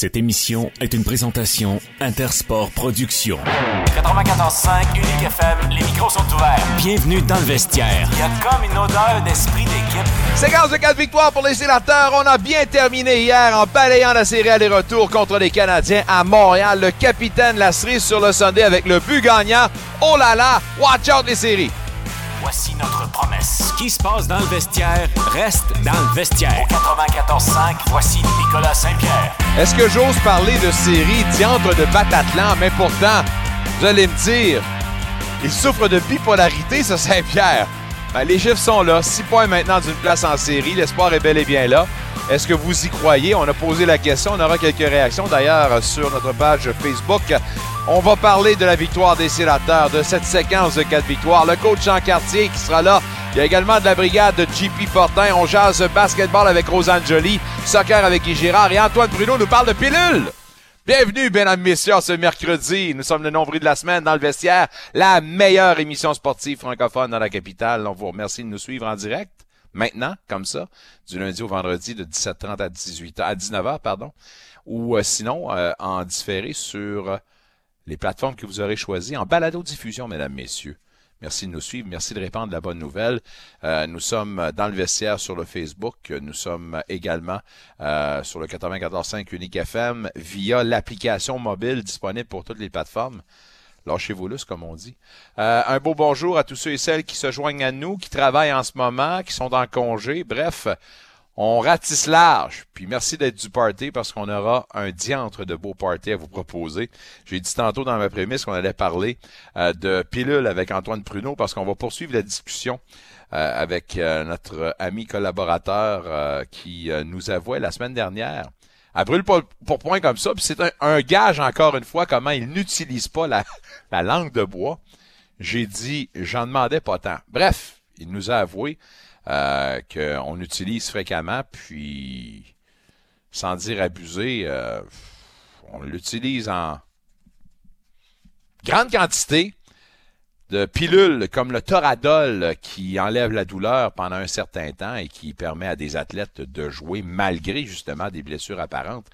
Cette émission est une présentation Intersport Productions. 94.5 Unique FM, les micros sont ouverts. Bienvenue dans le vestiaire. Il y a comme une odeur d'esprit d'équipe. Séquence de 4 victoires pour les sénateurs. On a bien terminé hier en balayant la série aller-retour contre les Canadiens à Montréal. Le capitaine la cerise sur le Sunday avec le but gagnant. Oh là là, watch out les séries. Voici notre promesse. Ce qui se passe dans le vestiaire reste dans le vestiaire. 94.5, voici Nicolas Saint-Pierre. Est-ce que j'ose parler de série diantre de Batatlan? Mais pourtant, vous allez me dire, il souffre de bipolarité, ce Saint-Pierre. Ben, les chiffres sont là. 6 points maintenant d'une place en série. L'espoir est bel et bien là. Est-ce que vous y croyez? On a posé la question. On aura quelques réactions d'ailleurs sur notre page Facebook. On va parler de la victoire des sénateurs, de cette séquence de quatre victoires. Le coach Jean Cartier qui sera là. Il y a également de la brigade de JP Fortin. On jase basketball avec Rosanne Jolie, soccer avec Guy Girard et Antoine Bruno nous parle de pilule. Bienvenue, mesdames, messieurs, ce mercredi. Nous sommes le nombril de la semaine dans le vestiaire. La meilleure émission sportive francophone dans la capitale. On vous remercie de nous suivre en direct. Maintenant, comme ça, du lundi au vendredi de 17h30 à 18h, à 19h, pardon. Ou euh, sinon, euh, en différé sur euh, les plateformes que vous aurez choisies en balado-diffusion, mesdames, messieurs. Merci de nous suivre. Merci de répandre la bonne nouvelle. Nous sommes dans le vestiaire sur le Facebook. Nous sommes également sur le 94.5 Unique FM via l'application mobile disponible pour toutes les plateformes. Lâchez-vous lousse, comme on dit. Euh, un beau bonjour à tous ceux et celles qui se joignent à nous, qui travaillent en ce moment, qui sont en congé. Bref, on ratisse large. Puis merci d'être du party parce qu'on aura un diantre de beaux parties à vous proposer. J'ai dit tantôt dans ma prémisse qu'on allait parler euh, de pilule avec Antoine Pruneau parce qu'on va poursuivre la discussion euh, avec notre ami collaborateur qui nous avouait la semaine dernière à brûle pour, pour point comme ça. Puis c'est un, gage, encore une fois, comment il n'utilise pas la, la langue de bois. J'ai dit, j'en demandais pas tant. Bref, il nous a avoué euh, qu'on utilise fréquemment, puis sans dire abuser, euh, on l'utilise en grande quantité de pilules comme le Toradol qui enlève la douleur pendant un certain temps et qui permet à des athlètes de jouer malgré justement des blessures apparentes.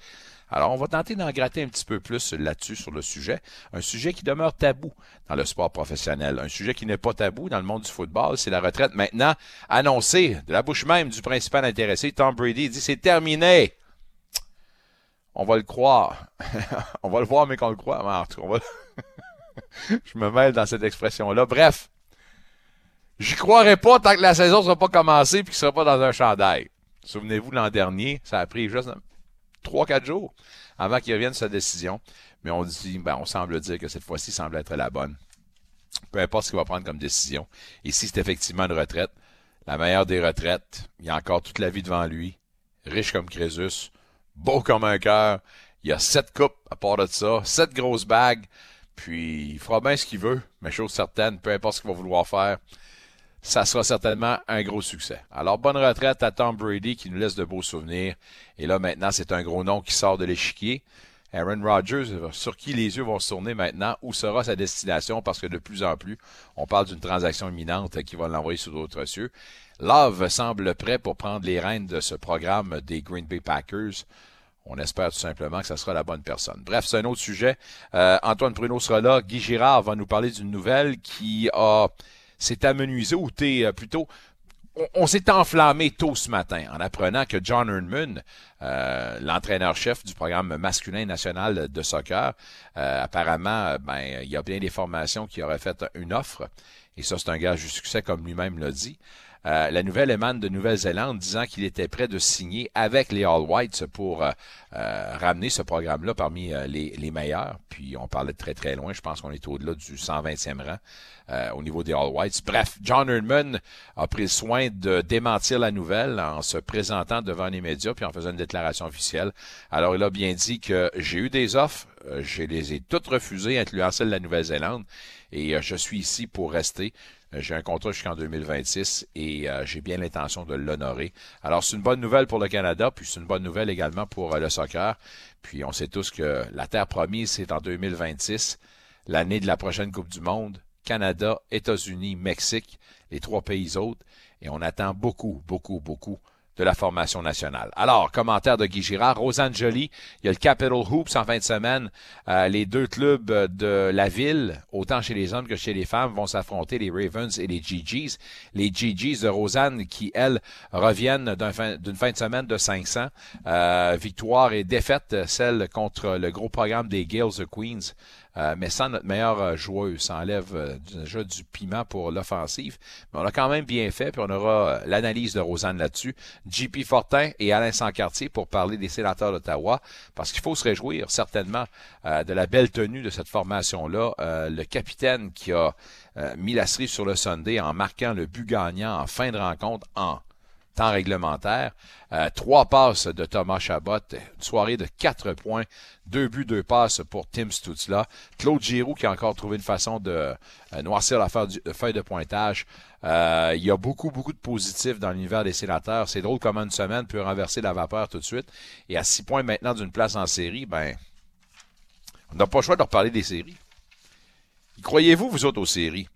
Alors, on va tenter d'en gratter un petit peu plus là-dessus sur le sujet. Un sujet qui demeure tabou dans le sport professionnel. Un sujet qui n'est pas tabou dans le monde du football. C'est la retraite maintenant annoncée de la bouche même du principal intéressé. Tom Brady dit c'est terminé. On va le croire. on va le voir, mais qu'on le croit. En tout. Je me mêle dans cette expression-là. Bref, j'y croirais pas tant que la saison ne sera pas commencée et qu'il ne sera pas dans un chandail. Souvenez-vous, l'an dernier, ça a pris juste 3-4 jours avant qu'il revienne sa décision. Mais on dit, ben, on semble dire que cette fois-ci semble être la bonne. Peu importe ce qu'il va prendre comme décision. Et si c'est effectivement une retraite, la meilleure des retraites, il a encore toute la vie devant lui, riche comme Crésus, beau comme un cœur, il y a sept coupes à part de ça, sept grosses bagues, puis il fera bien ce qu'il veut, mais chose certaine, peu importe ce qu'il va vouloir faire, ça sera certainement un gros succès. Alors, bonne retraite à Tom Brady qui nous laisse de beaux souvenirs. Et là, maintenant, c'est un gros nom qui sort de l'échiquier. Aaron Rodgers, sur qui les yeux vont se tourner maintenant, où sera sa destination, parce que de plus en plus, on parle d'une transaction imminente qui va l'envoyer sous d'autres cieux. Love semble prêt pour prendre les rênes de ce programme des Green Bay Packers. On espère tout simplement que ça sera la bonne personne. Bref, c'est un autre sujet. Euh, Antoine Pruneau sera là. Guy Girard va nous parler d'une nouvelle qui a s'est amenuisé ou t'es plutôt on, s'est enflammé tôt ce matin en apprenant que John Erdman, euh, l'entraîneur-chef du programme masculin national de soccer, euh, apparemment, ben, il y a bien des formations qui auraient fait une offre. Et ça, c'est un gage du succès, comme lui-même l'a dit. Euh, la nouvelle émane de Nouvelle-Zélande disant qu'il était prêt de signer avec les All Whites pour euh, euh, ramener ce programme-là parmi les, les, meilleurs. Puis on parlait de très très loin. Je pense qu'on est au-delà du 120e rang au niveau des All Whites. Bref, John Erdman a pris soin de démentir la nouvelle en se présentant devant les médias puis en faisant une déclaration officielle. Alors il a bien dit que j'ai eu des offres, je les ai toutes refusées, incluant celle de la Nouvelle-Zélande, et je suis ici pour rester. J'ai un contrat jusqu'en 2026 et euh, j'ai bien l'intention de l'honorer. Alors, c'est une bonne nouvelle pour le Canada, puis c'est une bonne nouvelle également pour euh, le soccer. Puis on sait tous que la terre promise, c'est en 2026, l'année de la prochaine Coupe du Monde. Canada, États-Unis, Mexique, les trois pays autres. Et on attend beaucoup, beaucoup, beaucoup de la formation nationale. Alors, commentaire de Guy Girard, Rosanne Jolie, il y a le Capital Hoops en fin de semaine. Euh, les deux clubs de la ville, autant chez les hommes que chez les femmes, vont s'affronter, les Ravens et les GGs. Les GGs de Rosanne qui, elles, reviennent d'une fin, de semaine de 500. Euh, victoire et défaite, celle contre le gros programme des Gales de Queens. Euh, mais sans notre meilleur euh, joueur. Ça enlève euh, déjà du piment pour l'offensive. Mais on a quand même bien fait, puis on aura l'analyse de Rosanne là-dessus. JP Fortin et Alain Sancartier pour parler des sénateurs d'Ottawa, parce qu'il faut se réjouir certainement de la belle tenue de cette formation-là. le capitaine qui a mis la cerise sur le Sunday en marquant le but gagnant en fin de rencontre en temps réglementaire. Euh, trois passes de Thomas Chabot, une soirée de quatre points, deux buts, deux passes pour Tim Stutzla. Claude Giroux qui a encore trouvé une façon de euh, noircir la feuille de pointage. Euh, il y a beaucoup, beaucoup de positifs dans l'univers des sénateurs. C'est drôle comment une semaine peut renverser la vapeur tout de suite. Et à six points maintenant d'une place en série, ben, on n'a pas le choix de reparler des séries. Croyez-vous, vous autres, aux séries?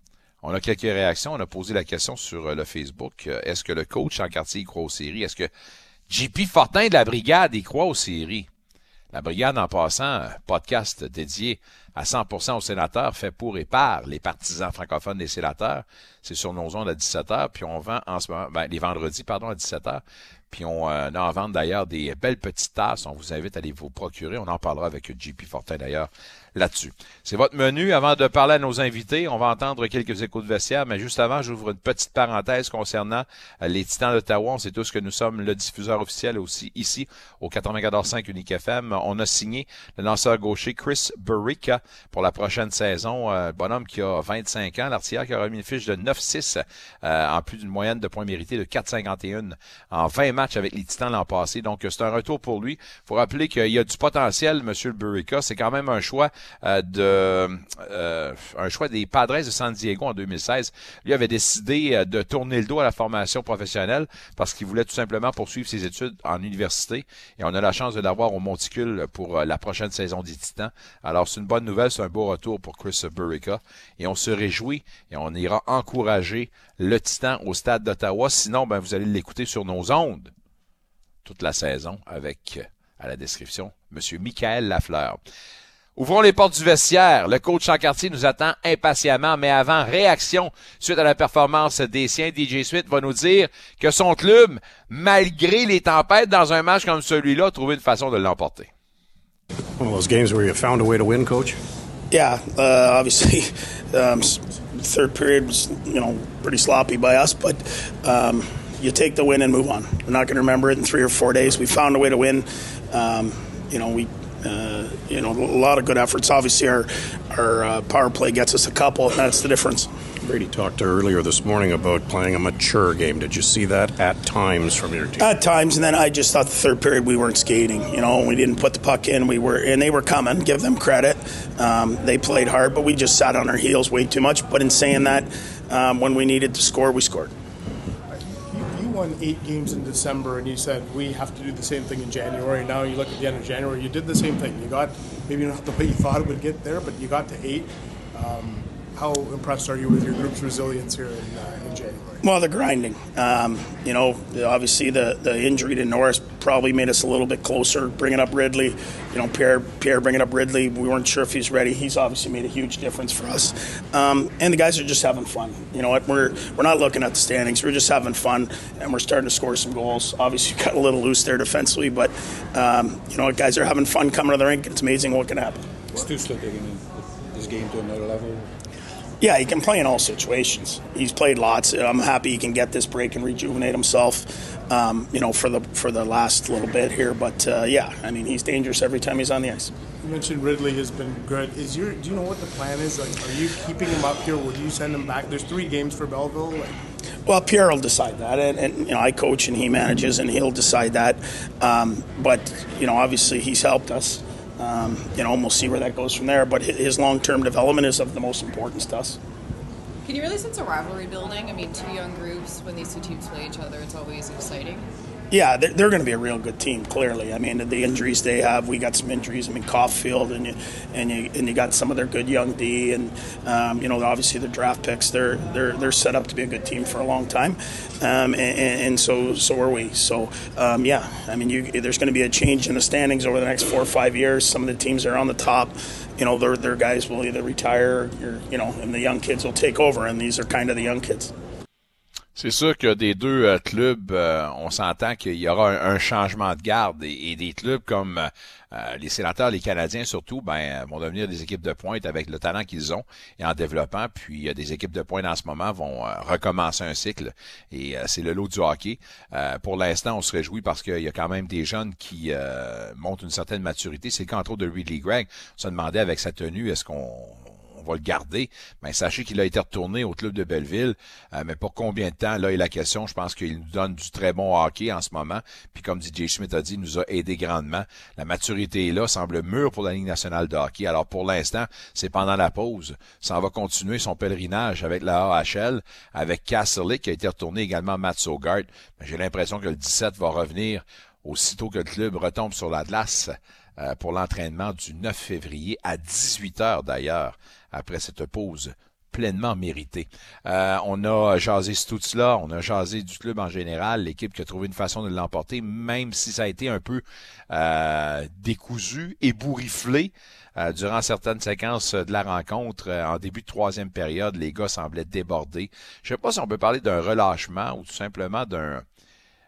On a quelques réactions. On a posé la question sur euh, le Facebook. Euh, est-ce que le coach en quartier y croit aux séries? Est-ce que JP Fortin de la brigade y croit aux séries? La brigade, en passant, podcast dédié à 100% aux sénateurs, fait pour et par les partisans francophones des sénateurs. C'est sur nos ondes à 17h, puis on vend en ce moment, ben, les vendredis, pardon, à 17h. Puis on euh, a en vente d'ailleurs des belles petites tasses. On vous invite à les vous procurer. On en parlera avec JP Fortin d'ailleurs là-dessus. C'est votre menu. Avant de parler à nos invités, on va entendre quelques échos de vestiaire, mais juste avant, j'ouvre une petite parenthèse concernant euh, les Titans d'Ottawa. On sait tous que nous sommes le diffuseur officiel aussi ici au 94.5 Unique FM. On a signé le lanceur gaucher Chris Burica pour la prochaine saison. Euh, bonhomme qui a 25 ans, l'artilleur qui a remis une fiche de 9-6 euh, en plus d'une moyenne de points mérités de 4,51 en 20 matchs avec les Titans l'an passé. Donc c'est un retour pour lui. faut rappeler qu'il y a du potentiel, Monsieur Burica. C'est quand même un choix euh, de euh, un choix des Padres de San Diego en 2016. Lui avait décidé euh, de tourner le dos à la formation professionnelle parce qu'il voulait tout simplement poursuivre ses études en université et on a la chance de l'avoir au Monticule pour la prochaine saison des Titans. Alors c'est une bonne nouvelle, c'est un beau retour pour Chris Burica et on se réjouit et on ira encourager le Titan au stade d'Ottawa. Sinon, ben, vous allez l'écouter sur nos ondes toute la saison avec à la description Monsieur Michael Lafleur. Ouvrons les portes du vestiaire. Le coach en quartier nous attend impatiemment, mais avant, réaction suite à la performance des siens. DJ Smith va nous dire que son club, malgré les tempêtes dans un match comme celui-là, a trouvé une façon de l'emporter. One of those games where you found a way to win, coach? Yeah, uh, obviously, um, third period was, you know, pretty sloppy by us, but um, you take the win and move on. We're not going to remember it in three or four days. We found a way to win. Um, you know, we uh, you know, a lot of good efforts. Obviously, our our uh, power play gets us a couple, and that's the difference. Brady talked earlier this morning about playing a mature game. Did you see that at times from your team? At times, and then I just thought the third period we weren't skating. You know, we didn't put the puck in. We were, and they were coming. Give them credit. Um, they played hard, but we just sat on our heels way too much. But in saying that, um, when we needed to score, we scored You won eight games in December and you said we have to do the same thing in January. Now you look at the end of January, you did the same thing. You got maybe not the way you thought it would get there, but you got to eight. Um, how impressed are you with your group's resilience here in, uh, in January? Well, the grinding. Um, you know, obviously the, the injury to Norris probably made us a little bit closer. Bringing up Ridley, you know, Pierre Pierre bringing up Ridley. We weren't sure if he's ready. He's obviously made a huge difference for us. Um, and the guys are just having fun. You know what? We're we're not looking at the standings. We're just having fun, and we're starting to score some goals. Obviously, got a little loose there defensively, but um, you know, guys are having fun coming to the rink. It's amazing what can happen. Stu still taking this game to another level. Yeah, he can play in all situations. He's played lots. I'm happy he can get this break and rejuvenate himself. Um, you know, for the for the last little bit here, but uh, yeah, I mean, he's dangerous every time he's on the ice. You mentioned Ridley has been good. Is your do you know what the plan is? Like, are you keeping him up here? Would you send him back? There's three games for Belleville. Like, well, Pierre will decide that, and, and, you know I coach and he manages, and he'll decide that. Um, but you know, obviously, he's helped us. Um, you know, and we'll see where that goes from there. But his long-term development is of the most importance to us. Can you really sense a rivalry building? I mean, two young groups, when these two teams play each other, it's always exciting. Yeah, they're, they're going to be a real good team. Clearly, I mean the injuries they have. We got some injuries. I mean Caulfield and you and you and you got some of their good young D and um, you know obviously the draft picks. They're they're they're set up to be a good team for a long time, um, and, and, so so are we. So um, yeah, I mean you, there's going to be a change in the standings over the next four or five years. Some of the teams are on the top. You know, their, their guys will either retire or, you know, and the young kids will take over, and these are kind of the young kids. C'est sûr que des deux euh, clubs, euh, on s'entend qu'il y aura un, changement de garde et, des clubs comme euh, les sénateurs, les Canadiens surtout, ben, vont devenir des équipes de pointe avec le talent qu'ils ont et en développant. Puis des équipes de pointe en ce moment vont recommencer un cycle et c'est le lot du hockey. pour l'instant, on se réjouit parce qu'il y a quand même des jeunes qui montrent une certaine maturité. C'est le cas entre autres de Ridley Gregg. On se demandait avec sa tenue, est-ce qu'on on va le garder. Mais sachez qu'il a été retourné au club de Belleville. Euh, mais pour combien de temps, là est la question. Je pense qu'il nous donne du très bon hockey en ce moment. Puis comme DJ Schmidt a dit, il nous a aidé grandement. La maturité est là, semble mûr pour la Ligue nationale de hockey. Alors pour l'instant, c'est pendant la pause. Ça va continuer son pèlerinage avec la AHL, avec Castle qui a été retourné également Matt Sogard. J'ai l'impression que le 17 va revenir aussitôt que le club retombe sur la euh, pour l'entraînement du 9 février à 18 heures d'ailleurs après cette pause pleinement méritée. Euh, on a jasé Stutzla, on a jasé du club en général, l'équipe qui a trouvé une façon de l'emporter, même si ça a été un peu euh, décousu, ébourifflé. Euh, durant certaines séquences de la rencontre, en début de troisième période, les gars semblaient débordés. Je ne sais pas si on peut parler d'un relâchement ou tout simplement d'un...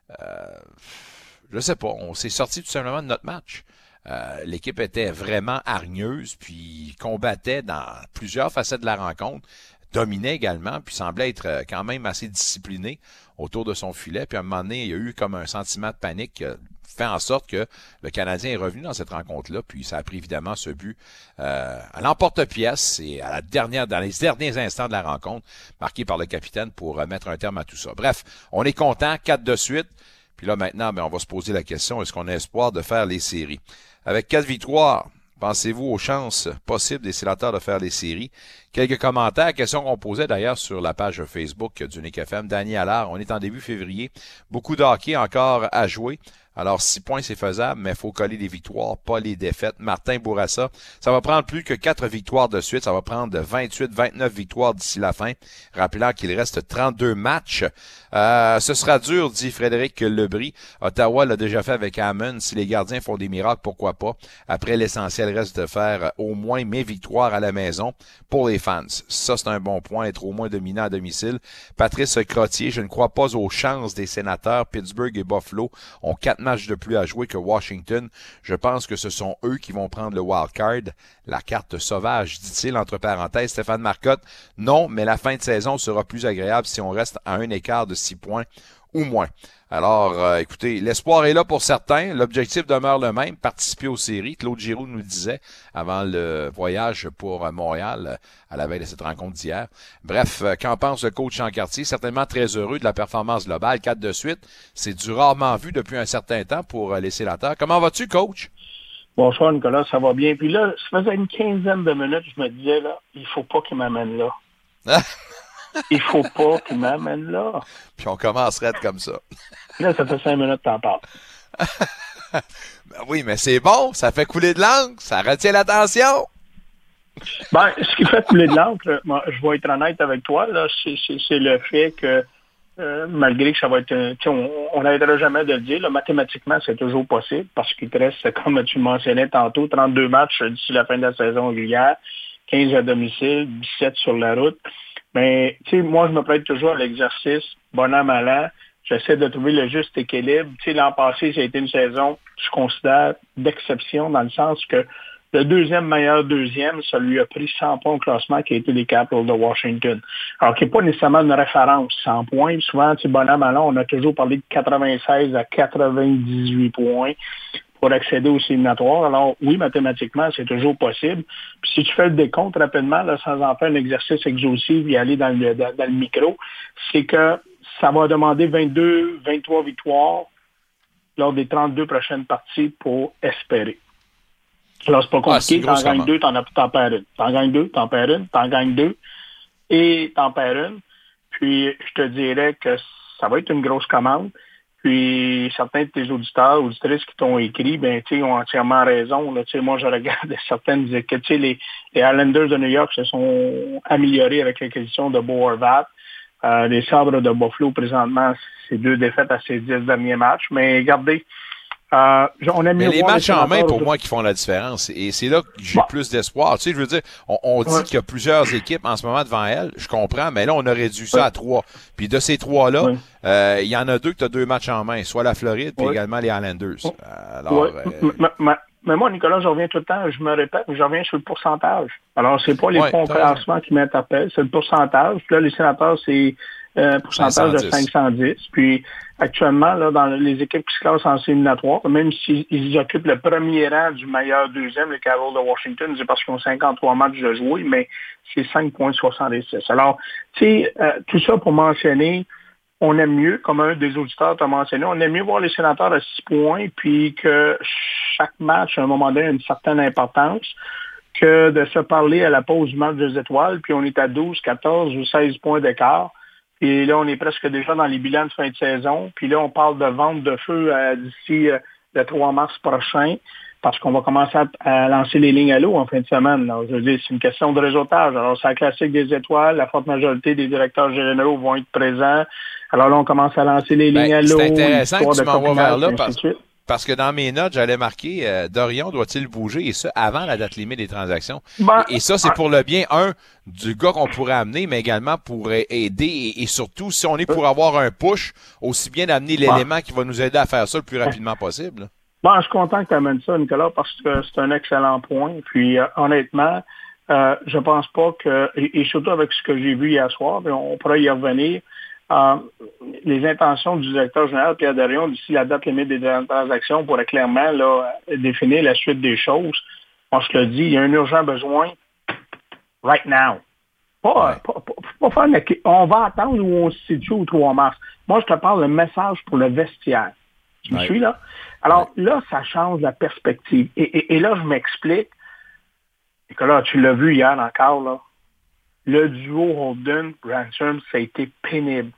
je ne sais pas, on s'est sorti tout simplement de notre match. Euh, l'équipe était vraiment hargneuse, puis combattait dans plusieurs facettes de la rencontre, dominait également, puis semblait être euh, quand même assez discipliné autour de son filet. Puis à un moment donné, il y a eu comme un sentiment de panique qui a fait en sorte que le Canadien est revenu dans cette rencontre-là, puis ça a pris évidemment ce but euh, à l'emporte-pièce et à la dernière, dans les derniers instants de la rencontre, marqué par le capitaine pour mettre un terme à tout ça. Bref, on est content, quatre de suite. Puis là, maintenant, ben, on va se poser la question, est-ce qu'on a espoir de faire les séries? Avec quatre victoires, pensez-vous aux chances possibles des sénateurs de faire les séries? Quelques commentaires, questions qu'on posait d'ailleurs sur la page Facebook du Nick FM. Danny Allard, on est en début février. Beaucoup de hockey encore à jouer. Alors, six points, c'est faisable, mais il faut coller les victoires, pas les défaites. Martin Bourassa, ça va prendre plus que quatre victoires de suite. Ça va prendre 28, 29 victoires d'ici la fin. Rappelant qu'il reste 32 matchs. Euh, ce sera dur, dit Frédéric Lebris. Ottawa l'a déjà fait avec Hammond. Si les gardiens font des miracles, pourquoi pas? Après, l'essentiel reste de faire au moins mes victoires à la maison pour les fans. Ça, c'est un bon point, être au moins dominant à domicile. Patrice Crottier, je ne crois pas aux chances des sénateurs. Pittsburgh et Buffalo ont quatre matchs de plus à jouer que Washington. Je pense que ce sont eux qui vont prendre le wild card. La carte sauvage, dit-il entre parenthèses. Stéphane Marcotte, non, mais la fin de saison sera plus agréable si on reste à un écart de six points ou moins. Alors, euh, écoutez, l'espoir est là pour certains. L'objectif demeure le même, participer aux séries. Claude Giroux nous disait avant le voyage pour Montréal euh, à la veille de cette rencontre d'hier. Bref, euh, qu'en pense le coach quartier? Certainement très heureux de la performance globale. Quatre de suite, c'est du rarement vu depuis un certain temps pour les sénateurs. Comment vas-tu, coach? Bonsoir, Nicolas, ça va bien. Puis là, ça faisait une quinzaine de minutes, je me disais, là, il faut pas qu'il m'amène là. Il faut pas qu'il m'amène là. Puis on commencerait à être comme ça. Là, ça fait cinq minutes que t'en parles. Ben oui, mais c'est bon, ça fait couler de l'encre, ça retient l'attention. Ben, ce qui fait couler de l'encre, je vais être honnête avec toi, là, c'est le fait que euh, malgré que ça va être, on n'arrêtera jamais de le dire, là, mathématiquement, c'est toujours possible parce qu'il te reste, comme tu mentionnais tantôt, 32 matchs d'ici la fin de la saison régulière, 15 à domicile, 17 sur la route. Mais, tu sais, moi, je me prête toujours à l'exercice, bon an, mal. J'essaie de trouver le juste équilibre. Tu sais, l'an passé, ça a été une saison, je considère, d'exception, dans le sens que le deuxième meilleur deuxième, ça lui a pris 100 points au classement qui a été les Capitals de Washington. Alors, qui n'est pas nécessairement une référence, 100 points. Souvent, tu sais, bon an, mal an, on a toujours parlé de 96 à 98 points pour accéder aux éliminatoires. Alors, oui, mathématiquement, c'est toujours possible. Puis si tu fais le décompte rapidement, là, sans en faire un exercice exhaustif et aller dans le, dans, le micro, c'est que ça va demander 22, 23 victoires lors des 32 prochaines parties pour espérer. Alors, c'est pas ah, compliqué. t'en gagnes deux, t'en, t'en perds une. T'en gagnes deux, t'en perds une. T'en gagnes deux et t'en perds une. Puis, je te dirais que ça va être une grosse commande. Puis certains de tes auditeurs, auditrices qui t'ont écrit, ben tu ont entièrement raison. Là, moi, je regarde certaines équipes. Les, les Islanders de New York se sont améliorés avec l'acquisition de Bo. Euh, les sabres de Buffalo, présentement, c'est deux défaites à ces dix derniers matchs. Mais regardez, euh, on Mais les matchs en main, pour de- moi, qui font la différence. Et c'est là que j'ai Bon. plus d'espoir. Tu sais, je veux dire, on, on dit Ouais. qu'il y a plusieurs équipes en ce moment devant elle. Je comprends, mais là, on a réduit ça à trois. Puis de ces trois-là, Ouais. euh, il y en a deux que tu as deux matchs en main, soit la Floride, puis également les Islanders. Ouais. Alors, euh, Mais moi, Nicolas, je reviens tout le temps, je me répète, mais je reviens sur le pourcentage. Alors, c'est pas les fonds classement qui m'interpellent, c'est le pourcentage. Puis là, les sénateurs, c'est euh, pourcentage de 510. 510. Puis actuellement, dans les équipes qui se classent en éliminatoire, même s'ils ils occupent le premier rang du meilleur deuxième, les Capitals de Washington, c'est parce qu'ils ont 53 matchs de jouer, mais c'est 5,66. Alors, tu sais, euh, tout ça pour mentionner on aime mieux, comme un des auditeurs t'a mentionné, on aime mieux voir les sénateurs à 6 points, puis que chaque match, à un moment donné, a une certaine importance, que de se parler à la pause du match des étoiles, puis on est à 12, 14 ou 16 points d'écart. Et là, on est presque déjà dans les bilans de fin de saison. Puis là, on parle de vente de feu euh, d'ici euh, le 3 mars prochain, parce qu'on va commencer à, à lancer les lignes à l'eau en fin de semaine. là. Je veux dire, c'est une question de réseautage. Alors, c'est la classique des étoiles. La forte majorité des directeurs généraux vont être présents. Alors là, on commence à lancer les Ben, lignes à c'est l'eau. intéressant que tu m'envoies vers là parce-. Parce que dans mes notes, j'allais marquer euh, Dorion doit-il bouger et ça avant la date limite des transactions. Ben, et, et ça, c'est ah, pour le bien, un, du gars qu'on pourrait amener, mais également pour a- aider et, et surtout, si on est pour avoir un push, aussi bien d'amener l'élément qui va nous aider à faire ça le plus rapidement possible. Bon, je suis content que tu amènes ça, Nicolas, parce que c'est un excellent point. Puis euh, honnêtement, euh, je pense pas que, et, et surtout avec ce que j'ai vu hier soir, on pourra y revenir, euh, les intentions du directeur général Pierre Derion d'ici la date limite des transactions pourraient clairement là, définir la suite des choses. Je te le dis, il y a un urgent besoin right now. Pas, Ouais. pas, on va attendre où on se situe au 3 mars. Moi, je te parle de message pour le vestiaire. Tu me suis là? Alors là, ça change la perspective. Et, et- et là, je m'explique. Nicolas, tu l'as vu hier encore, là. Le duo Holden-Ransom, ça a été pénible.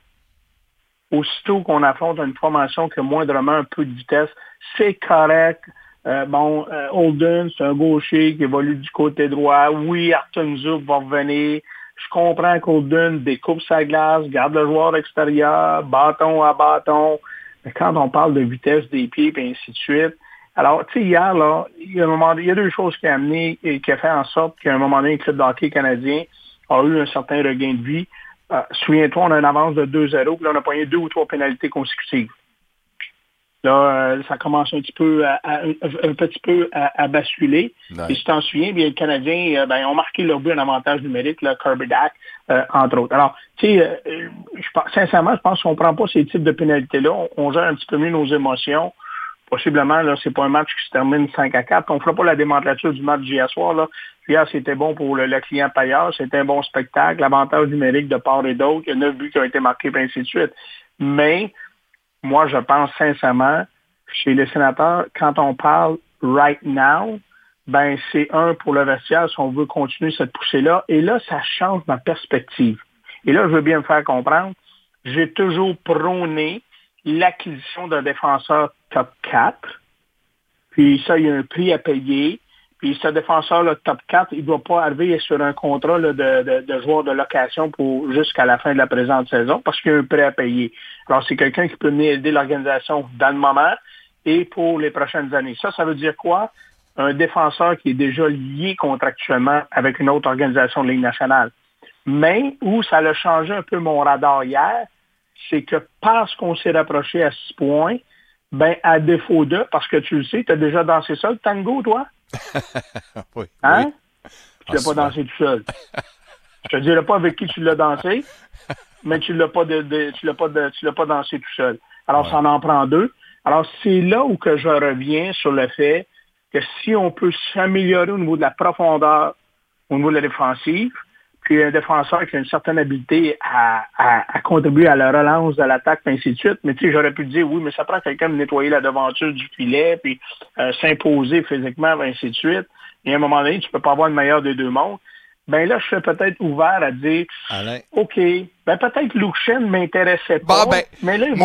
Aussitôt qu'on affronte une formation qui a moindrement un peu de vitesse, c'est correct. Euh, bon, euh, Holden, c'est un gaucher qui évolue du côté droit. Oui, Arton Zouk va revenir. Je comprends qu'Holden découpe sa glace, garde le joueur extérieur, bâton à bâton. Mais quand on parle de vitesse des pieds et ainsi de suite, alors, tu sais, hier, il y, a deux choses qui a amené et qui a fait en sorte qu'à un moment donné, le club de hockey canadien a eu un certain regain de vie. Euh, Souviens-toi, on a une avance de 2-0, puis là, on a pogné deux ou trois pénalités consécutives. Là, euh, ça commence un petit peu à, à- un, un petit peu à, à basculer. Et si tu t'en souviens, bien, les Canadiens euh, ben, ont marqué leur but en avantage numérique, le Kirby Dack, euh, entre autres. Alors, tu sais, sincèrement, je pense qu'on ne prend pas ces types de pénalités-là. On, on gère un petit peu mieux nos émotions. Possiblement, là, c'est pas un match qui se termine 5 à 4. On fera pas la démantelature du match d'hier soir. Hier, c'était bon pour le, le client payeur. C'était un bon spectacle. L'avantage numérique de part et d'autre. Il y a neuf buts qui ont été marqués, et ainsi de suite. Mais, moi, je pense sincèrement, chez les sénateurs, quand on parle right now, ben c'est un pour le vestiaire si on veut continuer cette poussée-là. Et là, ça change ma perspective. Et là, je veux bien me faire comprendre. J'ai toujours prôné l'acquisition d'un défenseur top 4. Puis ça, il y a un prix à payer. Puis ce défenseur là, top 4, il ne doit pas arriver sur un contrat de, de joueur de location pour jusqu'à la fin de la présente saison parce qu'il y a un prêt à payer. Alors, c'est quelqu'un qui peut venir aider l'organisation dans le moment et pour les prochaines années. Ça, ça veut dire quoi? Un défenseur qui est déjà lié contractuellement avec une autre organisation de Ligue nationale. Mais où ça a changé un peu mon radar hier, c'est que parce qu'on s'est rapproché à six points, ben à défaut de, parce que tu le sais, tu as déjà dansé le tango, toi? oui. Hein? oui. Tu l'as Ah, pas dansé tout seul. Je te dirai pas avec qui tu l'as dansé, mais tu l'as pas de, de- tu l'as pas de- tu l'as pas dansé tout seul. Alors, Ouais. ça en prend deux. Alors, c'est là où que je reviens sur le fait que si on peut s'améliorer au niveau de la profondeur, au niveau de la défensive, puis un défenseur qui a une certaine habileté à, à- à contribuer à la relance de l'attaque, puis ainsi de suite. Mais tu sais, j'aurais pu dire, oui, mais ça prend quelqu'un de nettoyer la devanture du filet, puis euh, s'imposer physiquement, puis ainsi de suite. Et à un moment donné, tu peux pas avoir le meilleur des deux mondes. ben là, je suis peut-être ouvert à dire, Alain. OK, ben peut-être Luke Shen m'intéressait pas, Bon, ben, mais là, il va,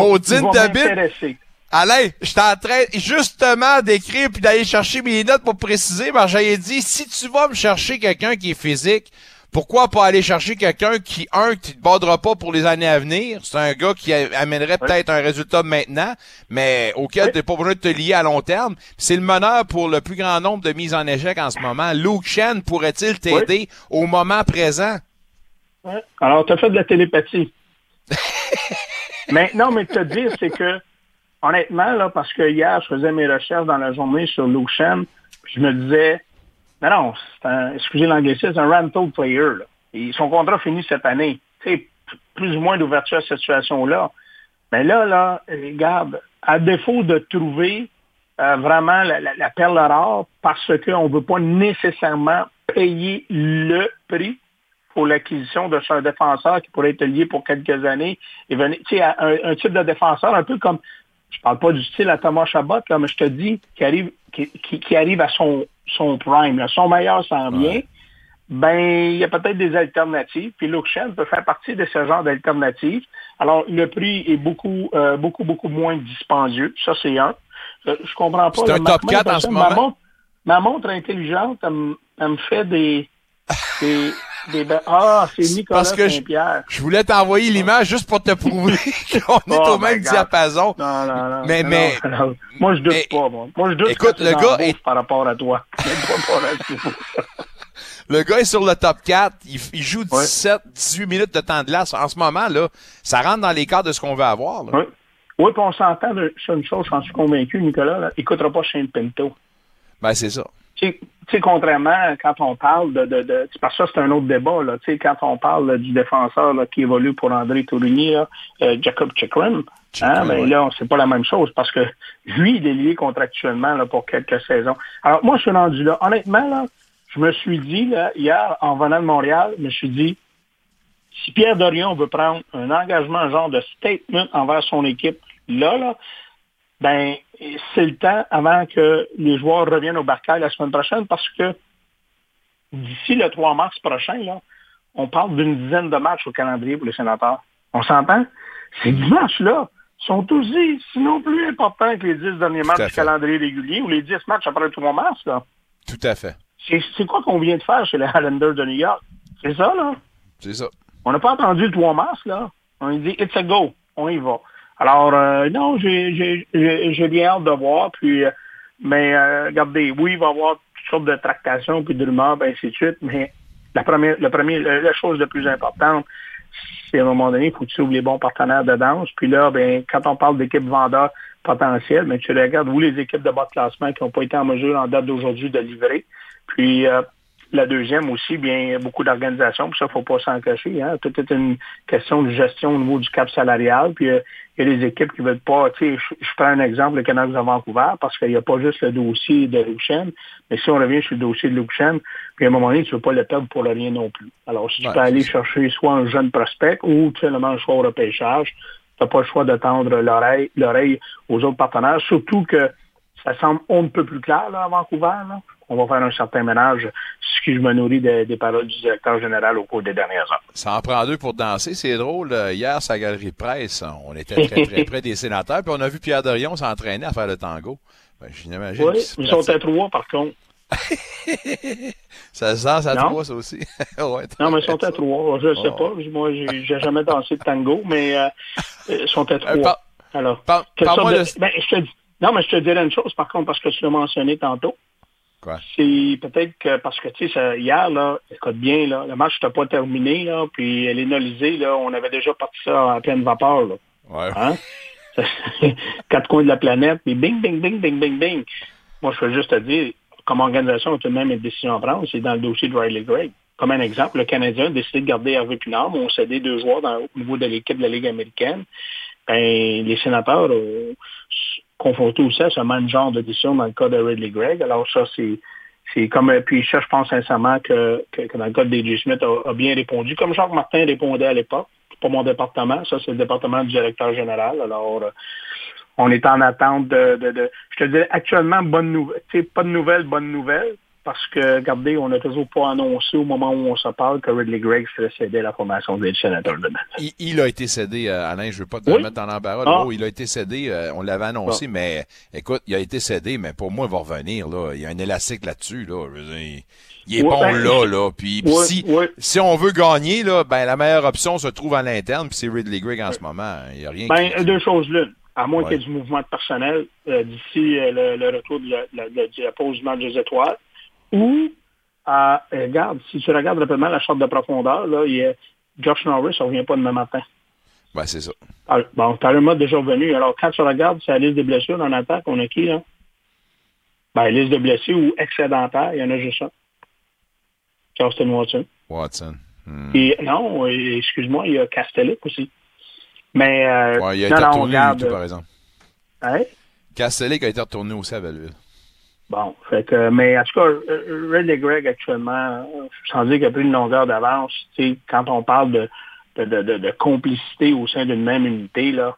m'intéresser. Alain, je suis en train justement d'écrire puis d'aller chercher mes notes pour préciser, mais j'avais dit, si tu vas me chercher quelqu'un qui est physique, pourquoi pas aller chercher quelqu'un qui, un, qui te badera pas pour les années à venir? C'est un gars qui amènerait peut-être un résultat maintenant, mais auquel Oui. t'es pas besoin de te lier à long terme. C'est le meneur pour le plus grand nombre de mises en échec en ce moment. Luke Shen pourrait-il t'aider au moment présent? Ouais. Alors, tu as fait de la télépathie. mais non, mais te dire, c'est que, honnêtement, là, parce que hier, je faisais mes recherches dans la journée sur Luke Shen, puis je me disais, non, non, un, excusez l'anglicisme, c'est un rental player. Et son contrat finit cette année. Tu sais, plus ou moins d'ouverture à cette situation-là. Mais là, là, regarde, à défaut de trouver euh, vraiment la, perle rare, parce qu'on ne veut pas nécessairement payer le prix pour l'acquisition de ce défenseur qui pourrait être lié pour quelques années et venir, un, un type de défenseur un peu comme, je parle pas du style à Thomas Chabot, là, mais je te dis, qui arrive, qui arrive à son, son prime, là, son meilleur s'en vient, ben, il y a peut-être des alternatives. Puis Luke Shen peut faire partie de ce genre d'alternatives. Alors, le prix est beaucoup, euh, beaucoup, beaucoup moins dispendieux. Ça, c'est un. Euh, Je comprends pas. C'est un ma- top moi, 4 en ce ma moment? montre- Ma montre intelligente, elle, me- elle me fait des... des, des be- ah, c'est Nicolas Parce que je- Saint-Pierre. Je voulais t'envoyer l'image juste pour te prouver qu'on est Oh, au même God. diapason. Non, non, non. Mais- mais- non, non. Moi, je doute mais- pas, moi. Moi, je doute Écoute, que le gars est- par rapport à toi. Le gars est sur le top 4. Il, il joue 17, 18 minutes de temps de glace. En ce moment, là, ça rentre dans les cadres de ce qu'on veut avoir. là. Oui. Oui, puis on s'entend sur une chose, j'en suis convaincu, Nicolas, là, il n'écoutera pas Shane Pinto. Ben, c'est ça. Tu sais- contrairement, quand on parle de... de, parce que ça, c'est un autre débat. Là, Tu sais, quand on parle là, du défenseur là, qui évolue pour André Tourigny, là, euh, Jacob Chikrin, hein, ben, ouais. là, c'est pas la même chose parce que lui, il est lié contractuellement là, pour quelques saisons. Alors, moi, je suis rendu là. Honnêtement, là, je me suis dit, là, hier, en venant de Montréal, je me suis dit, si Pierre Dorion veut prendre un engagement, un genre de statement envers son équipe, là, là, ben, c'est le temps avant que les joueurs reviennent au barcail la semaine prochaine parce que d'ici le 3 mars prochain, là, on parle d'une dizaine de matchs au calendrier pour les sénateurs. On s'entend? Ces dix matchs-là sont aussi, sinon plus importants que les dix derniers matchs du calendrier régulier ou les dix matchs après le 3 mars. Là. Tout à fait. C'est, quoi qu'on vient de faire chez les Highlanders de New York? C'est ça, là? C'est ça. On n'a pas attendu le 3 mars, là. On a dit, it's a go. On y va. Alors, euh, non, j'ai, bien hâte de voir. Puis, euh, mais, euh, regardez, oui, il va y avoir toutes sortes de tractations puis de rumeurs, ben, ainsi de suite. Mais la première, la, chose la plus importante, c'est à un moment donné, il faut que tu trouves les bons partenaires de danse. Puis là, ben, quand on parle d'équipes vendeurs potentielles, ben, tu regardes, vous, les équipes de bas de classement qui n'ont pas été en mesure en date d'aujourd'hui de livrer. Puis, la deuxième aussi, bien, beaucoup d'organisations, puis ça, faut pas s'en cacher. Hein. Tout est une question de gestion au niveau du cap salarial. Puis euh, il y a des équipes qui veulent pas, tu sais, je, je prends un exemple, le Canucks de Vancouver, parce qu'il n'y a pas juste le dossier de Luchen, mais si on revient sur le dossier de Luchen, puis à un moment donné, tu ne veux pas le perdre pour le rien non plus. Alors, si tu peux aller chercher soit un jeune prospect ou tout simplement un choix au repêchage, tu n'as pas le choix de tendre l'oreille, l'oreille aux autres partenaires, surtout que ça semble on ne peut plus clair là, à Vancouver. Là. On va faire un certain ménage, ce qui je me nourris des, des paroles du directeur général au cours des dernières heures. Ça en prend deux pour danser. C'est drôle. euh, Hier, sa galerie de presse, on était très, très près des sénateurs. Puis on a vu Pierre Dorion s'entraîner à faire le tango. Ben, j'imagine Oui, ils sont à trois, par contre. Ça se danse à Non. trois, ça aussi. ouais, Non, mais ils sont à trois. Je ne sais Oh. pas. Moi, j'ai jamais dansé de tango, mais euh, ils sont à Euh, trois. par- Alors, par- sorte de... de- ben, je te dis- Non, mais je te dirais une chose, par contre, parce que tu l'as mentionné tantôt. Quoi? C'est peut-être que, parce que, tu sais, hier, là, écoute bien, là, le match n'était pas terminé, là, puis l'énolysé, là, on avait déjà parti ça en pleine vapeur, là. Ouais. Hein? Quatre coins de la planète, puis bing, bing, bing, bing, bing, bing. Moi, je veux juste te dire, comme organisation, on a tout de même une décision à prendre, c'est dans le dossier de Riley Gregg. Comme un exemple, le Canadien a décidé de garder Hervé Pinard, mais on cédé deux joueurs dans- au niveau de l'équipe de la Ligue américaine. Ben, les sénateurs ont confronté aussi à ce même genre de dans le cas de Ridley Gregg. Alors ça, c'est c'est comme puis ça, je pense sincèrement que, que, dans le cas de DJ Smith a, a bien répondu, comme Jacques Martin répondait à l'époque. Pas mon département, ça c'est le département du directeur général. Alors euh, on est en attente de, je te dirais actuellement bonne nouvelle, pas de nouvelles, bonne nouvelle. Parce que, regardez, on n'a toujours pas annoncé au moment où on se parle que Ridley Gregg serait cédé à la formation des sénateurs de il, il, a été cédé, euh, Alain, je ne veux pas te Oui. mettre dans l'embarras. Ah. Oh, il a été cédé, euh, on l'avait annoncé, mais écoute, il a été cédé, mais pour moi, il va revenir. Là. Il y a un élastique là-dessus. Là. Il- il est bon ben, là, là. Puis, si, si on veut gagner, là, ben, la meilleure option se trouve à l'interne, puis c'est Ridley Gregg en ce moment. Il n'y a rien Ben, qui- deux choses l'une. À moins Ouais. qu'il y ait du mouvement de personnel euh, d'ici euh, le, le retour de la, la- de la pause du match des étoiles. Ou, euh, regarde, si tu regardes rapidement la charte de profondeur, là, il y a Josh Norris, ne revient pas demain matin. Ben, c'est ça. Ah, Bon, est déjà revenu. Alors, quand tu regardes sa liste de blessures en attaque, on a qui, là? Ben, liste de blessés ou excédentaire, il y en a juste un. Justin Watson. Watson. Hmm. Et, non, excuse-moi, il y a Castellic aussi. Mais, euh, Ouais, il a non, été non, retourné, regarde, lui, tout, par exemple. hein? Castellic a été retourné aussi à Belleville. Bon, fait que, mais en tout cas, euh, Ridley Gregg actuellement, sans dire qu'il a pris une longueur d'avance, quand on parle de, de, de- de complicité au sein d'une même unité, là,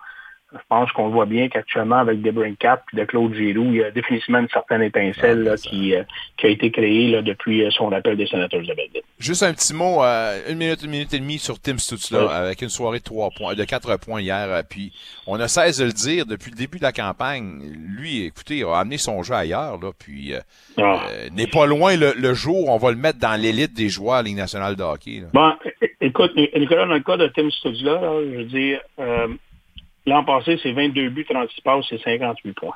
je pense qu'on le voit bien qu'actuellement, avec Debrincat et de Claude Giroux, il y a définitivement une certaine étincelle Ouais, là, qui, euh, qui a été créée là, depuis euh, son appel des sénateurs de Belleville. Juste un petit mot, euh, une minute, une minute et demie sur Tim Stutzla, avec une soirée de trois points, de quatre points hier. euh, Puis on a cesse de le dire depuis le début de la campagne. Lui, écoutez, il a amené son jeu ailleurs, là, puis euh, Ah. euh, n'est pas loin le, le jour où on va le mettre dans l'élite des joueurs à la Ligue nationale de hockey. là. Bon, écoute, Nicolas, dans le cas de Tim Studzla, là, je veux dire, euh, l'an passé, c'est 22 buts, 36 passes, c'est 58 points.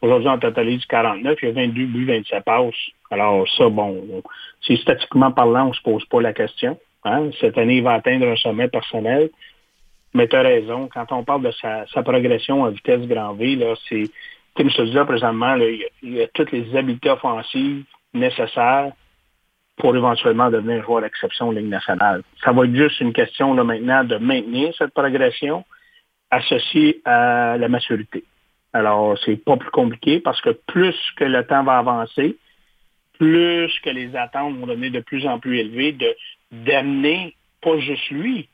Aujourd'hui, on totalise 49, il y a 22 buts, 27 passes. Alors ça, bon, c'est statistiquement parlant, on ne se pose pas la question. hein. Cette année, il va atteindre un sommet personnel. Mais tu as raison, quand on parle de sa, progression à vitesse grand V, là, c'est Tim Studzla, présentement, là, il, a, il a toutes les habiletés offensives nécessaires pour éventuellement devenir joueur d'exception en Ligue nationale. Ça va être juste une question là, maintenant de maintenir cette progression associée à la maturité. Alors, c'est pas plus compliqué parce que plus que le temps va avancer, plus que les attentes vont devenir de plus en plus élevées, de d'amener pas juste lui,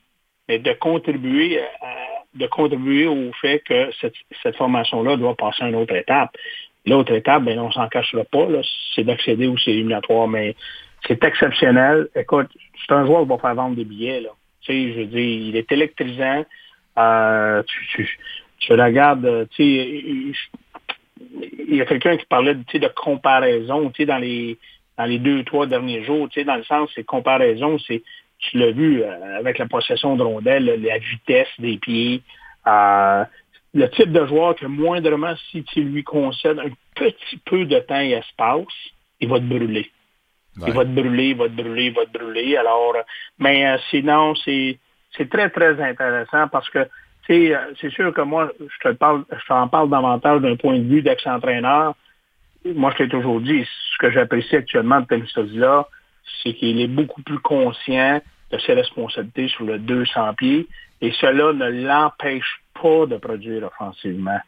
mais de contribuer à- de contribuer au fait que cette, cette formation-là doit passer à une autre étape. L'autre étape, ben, on s'en cachera pas, c'est d'accéder aux séries éliminatoires, mais c'est exceptionnel. Écoute, c'est un joueur qui va faire vendre des billets, là. Tu sais, je veux dire, il est électrisant. Euh, tu, tu, tu regardes, euh, tu sais, il, y a quelqu'un qui parlait de comparaison, tu sais, dans les dans les deux, trois derniers jours, tu sais, dans le sens, c'est comparaison, c'est, tu l'as vu euh, avec la possession de rondelles, la vitesse des pieds, euh, le type de joueur que moindrement, si tu lui concèdes un petit peu de temps et espace, il va te brûler. Ouais. Il va te brûler, il va te brûler, il va te brûler. Alors, mais euh, sinon, c'est c'est très, très intéressant parce que euh, c'est sûr que moi, je te parle, je t'en parle davantage d'un point de vue d'ex-entraîneur. Moi, je t'ai toujours dit, ce que j'apprécie actuellement de là c'est qu'il est beaucoup plus conscient de ses responsabilités sur le 200 pieds et cela ne l'empêche pas de produire offensivement.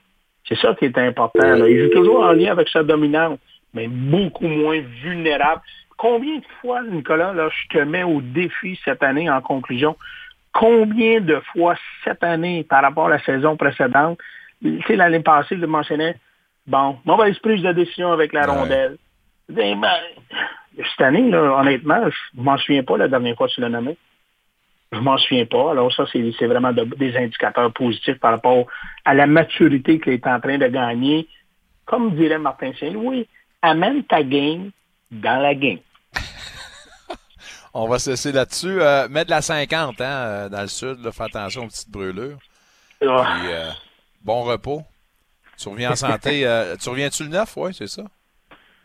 C'est ça qui est important. Il joue toujours en lien avec sa dominante, mais beaucoup moins vulnérable. Combien de fois, Nicolas, là, je te mets au défi cette année en conclusion, combien de fois cette année par rapport à la saison précédente, tu sais, l'année passée, je le mentionnais, bon, mauvaise prise de décision avec la Ouais. rondelle. Ben, ben, cette année, là, honnêtement, je m'en souviens pas la dernière fois que tu l'as nommé. Je m'en souviens pas. Alors ça, c'est c'est vraiment de- des indicateurs positifs par rapport à la maturité qu'il est en train de gagner. Comme dirait Martin Saint-Louis, amène ta game dans la game. On va se laisser là-dessus. Euh, mettre de la 50 hein, euh, dans le sud, là, fais attention aux petites brûlures. Ah, Puis, euh, bon repos. Tu reviens en santé. euh, tu reviens-tu le 9? Oui, c'est ça.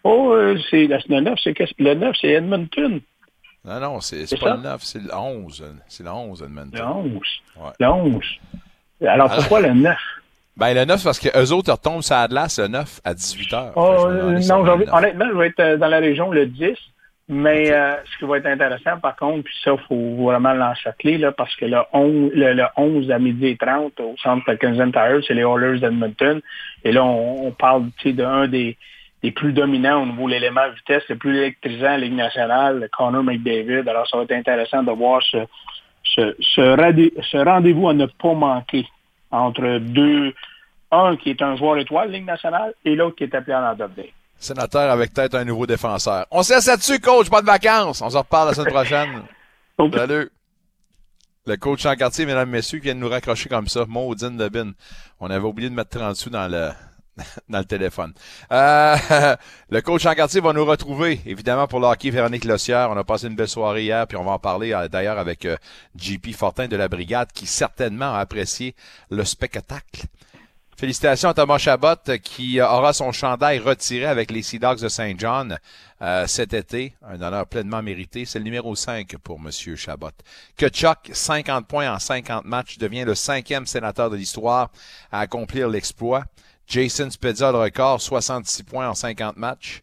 Oh, euh, c'est la le 9, c'est le 9, c'est Edmonton. Non, non, c'est pas ça? le 9, c'est le 11. C'est le 11, Edmonton. Le 11. Ouais. Le 11. Alors pourquoi le 9? Ben, le 9, parce qu'eux autres retombent sur Atlas le 9 à 18 h. Oh, euh, non, honnêtement, je vais être dans la région le 10. Mais euh, ce qui va être intéressant, par contre, puis ça, il faut vraiment l'enchâteler, là, parce que le 11, le, le 11 à midi et 30 au centre Kensington Tire, c'est les Oilers d'Edmonton. Et là, on, on parle d'un des, des plus dominants au niveau de l'élément vitesse, le plus électrisant à la Ligue nationale, le Connor McDavid. Alors, ça va être intéressant de voir ce, ce, ce, rendez- ce rendez-vous à ne pas manquer entre deux, un qui est un joueur étoile de Ligue nationale et l'autre qui est appelé en Andorre. Sénateur avec peut-être un nouveau défenseur. On se laisse là-dessus, coach. Bonnes vacances. On se reparle la semaine prochaine. Salut. Le coach en quartier, mesdames, messieurs, qui vient de nous raccrocher comme ça. Maudine de bin. On avait oublié de mettre 30 sous dans le, dans le téléphone. Euh, le coach en quartier va nous retrouver, évidemment, pour le hockey Véronique Lossière. On a passé une belle soirée hier, puis on va en parler euh, d'ailleurs avec euh, JP Fortin de la Brigade, qui certainement a apprécié le spectacle. Félicitations à Thomas Chabot qui aura son chandail retiré avec les Sea Dogs de Saint John euh, cet été. Un honneur pleinement mérité. C'est le numéro 5 pour Monsieur Chabot. Que Chuck, 50 points en 50 matchs, devient le cinquième sénateur de l'histoire à accomplir l'exploit. Jason Spezza, le record, 66 points en 50 matchs.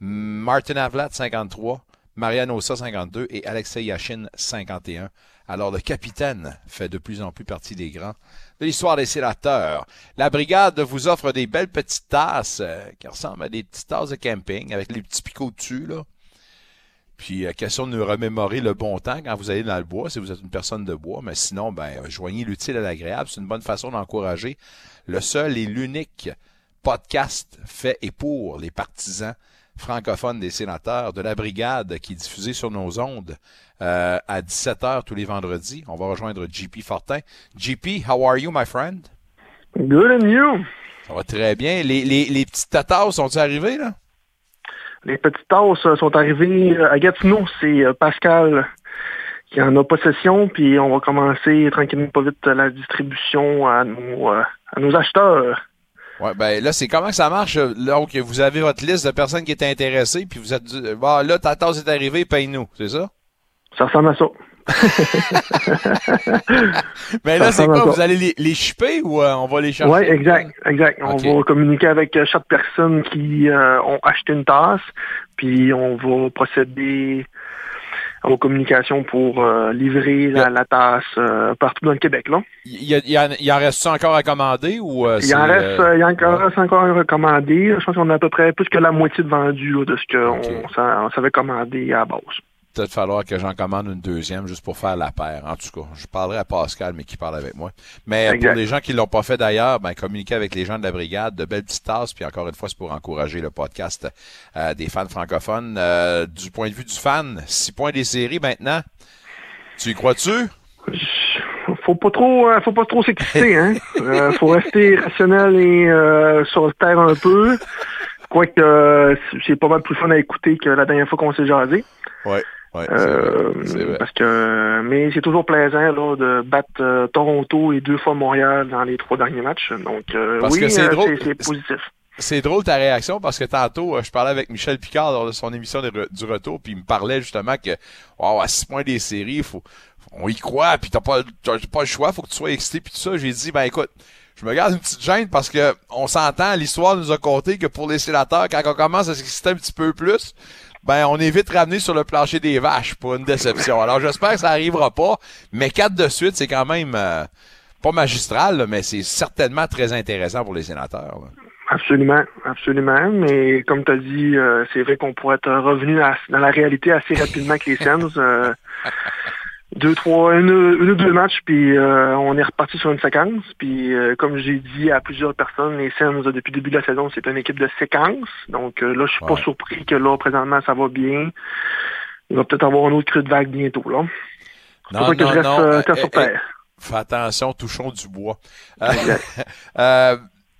Martin Avlat, 53. Mariano Ossa, 52. Et Alexei Yashin, 51. Alors le capitaine fait de plus en plus partie des grands de l'histoire des sénateurs. La brigade vous offre des belles petites tasses euh, qui ressemblent à des petites tasses de camping avec les petits picots dessus, là. Puis, euh, question de nous remémorer le bon temps quand vous allez dans le bois, si vous êtes une personne de bois. Mais sinon, ben, joignez l'utile à l'agréable. C'est une bonne façon d'encourager le seul et l'unique podcast fait et pour les partisans francophones des sénateurs de la brigade qui est diffusé sur nos ondes euh, à 17h tous les vendredis. On va rejoindre JP Fortin. JP, how are you, my friend? Good and you? Ça va très bien. Les, les, les petites tatas sont-ils arrivées, là? Les petites tasses euh, sont arrivées à Gatineau. C'est euh, Pascal qui en a possession, puis on va commencer tranquillement pas vite la distribution à nos, à nos acheteurs. Ouais, ben là, c'est comment que ça marche? Donc, vous avez votre liste de personnes qui étaient intéressées, puis vous êtes dit, bah, là, ta tasse est arrivée, paye-nous, c'est ça? Ça ressemble à ça. Mais là, c'est quoi? Vous allez les, les shipper ou euh, on va les chercher? Oui, exact, exact. On va communiquer avec euh, chaque personne qui euh, ont acheté une tasse, puis on va procéder aux communications pour livrer la, la tasse partout dans le Québec. Là. Il, y a, il, y en, il reste encore à commander ou Il en reste, il y en reste encore à recommander. Je pense qu'on a à peu près plus que la moitié de vendu là, de ce qu'on okay. savait commander à la base peut-être falloir que j'en commande une deuxième juste pour faire la paire. En tout cas, je parlerai à Pascal, mais qui parle avec moi. Mais exact. pour les gens qui l'ont pas fait d'ailleurs, ben, communiquer avec les gens de la brigade, de belles petites tasses, puis encore une fois, c'est pour encourager le podcast euh, des fans francophones. Euh, du point de vue du fan, six points des séries maintenant. Tu y crois-tu? Faut pas trop, faut pas trop s'exciter, hein. euh, faut rester rationnel et euh, sur le terre un peu. Quoique euh, c'est pas mal plus fun à écouter que la dernière fois qu'on s'est jasé. Ouais. Ouais, euh, vrai, parce que mais c'est toujours plaisant là, de battre euh, Toronto et deux fois Montréal dans les trois derniers matchs. Donc euh, parce oui, c'est positif. C'est drôle ta réaction parce que tantôt, je parlais avec Michel Picard lors de son émission de re, du retour, puis il me parlait justement que wow, à six points des séries, faut, on y croit, puis t'as pas, pas le choix, faut que tu sois excité, puis tout ça. J'ai dit, ben écoute, je me garde une petite gêne parce que on s'entend, l'histoire nous a compté que pour les sénateurs, quand on commence à s'exciter un petit peu plus, ben on est vite ramené sur le plancher des vaches pour une déception. Alors j'espère que ça arrivera pas, mais quatre de suite, c'est quand même euh, pas magistral, là, mais c'est certainement très intéressant pour les sénateurs. Là. Absolument, absolument. Mais comme tu as dit, euh, c'est vrai qu'on pourrait être revenu à, dans la réalité assez rapidement que les Sens. Euh, deux, trois, une, une ou deux matchs, puis euh, on est reparti sur une séquence. Puis euh, comme j'ai dit à plusieurs personnes, les Sens, depuis le début de la saison, c'est une équipe de séquence. Donc euh, là, je suis ouais. pas surpris que là, présentement, ça va bien. Il va peut-être avoir un autre creux de vague bientôt. là. Non, non, que je reste, non. Euh, sur terre. Fais attention, touchons du bois.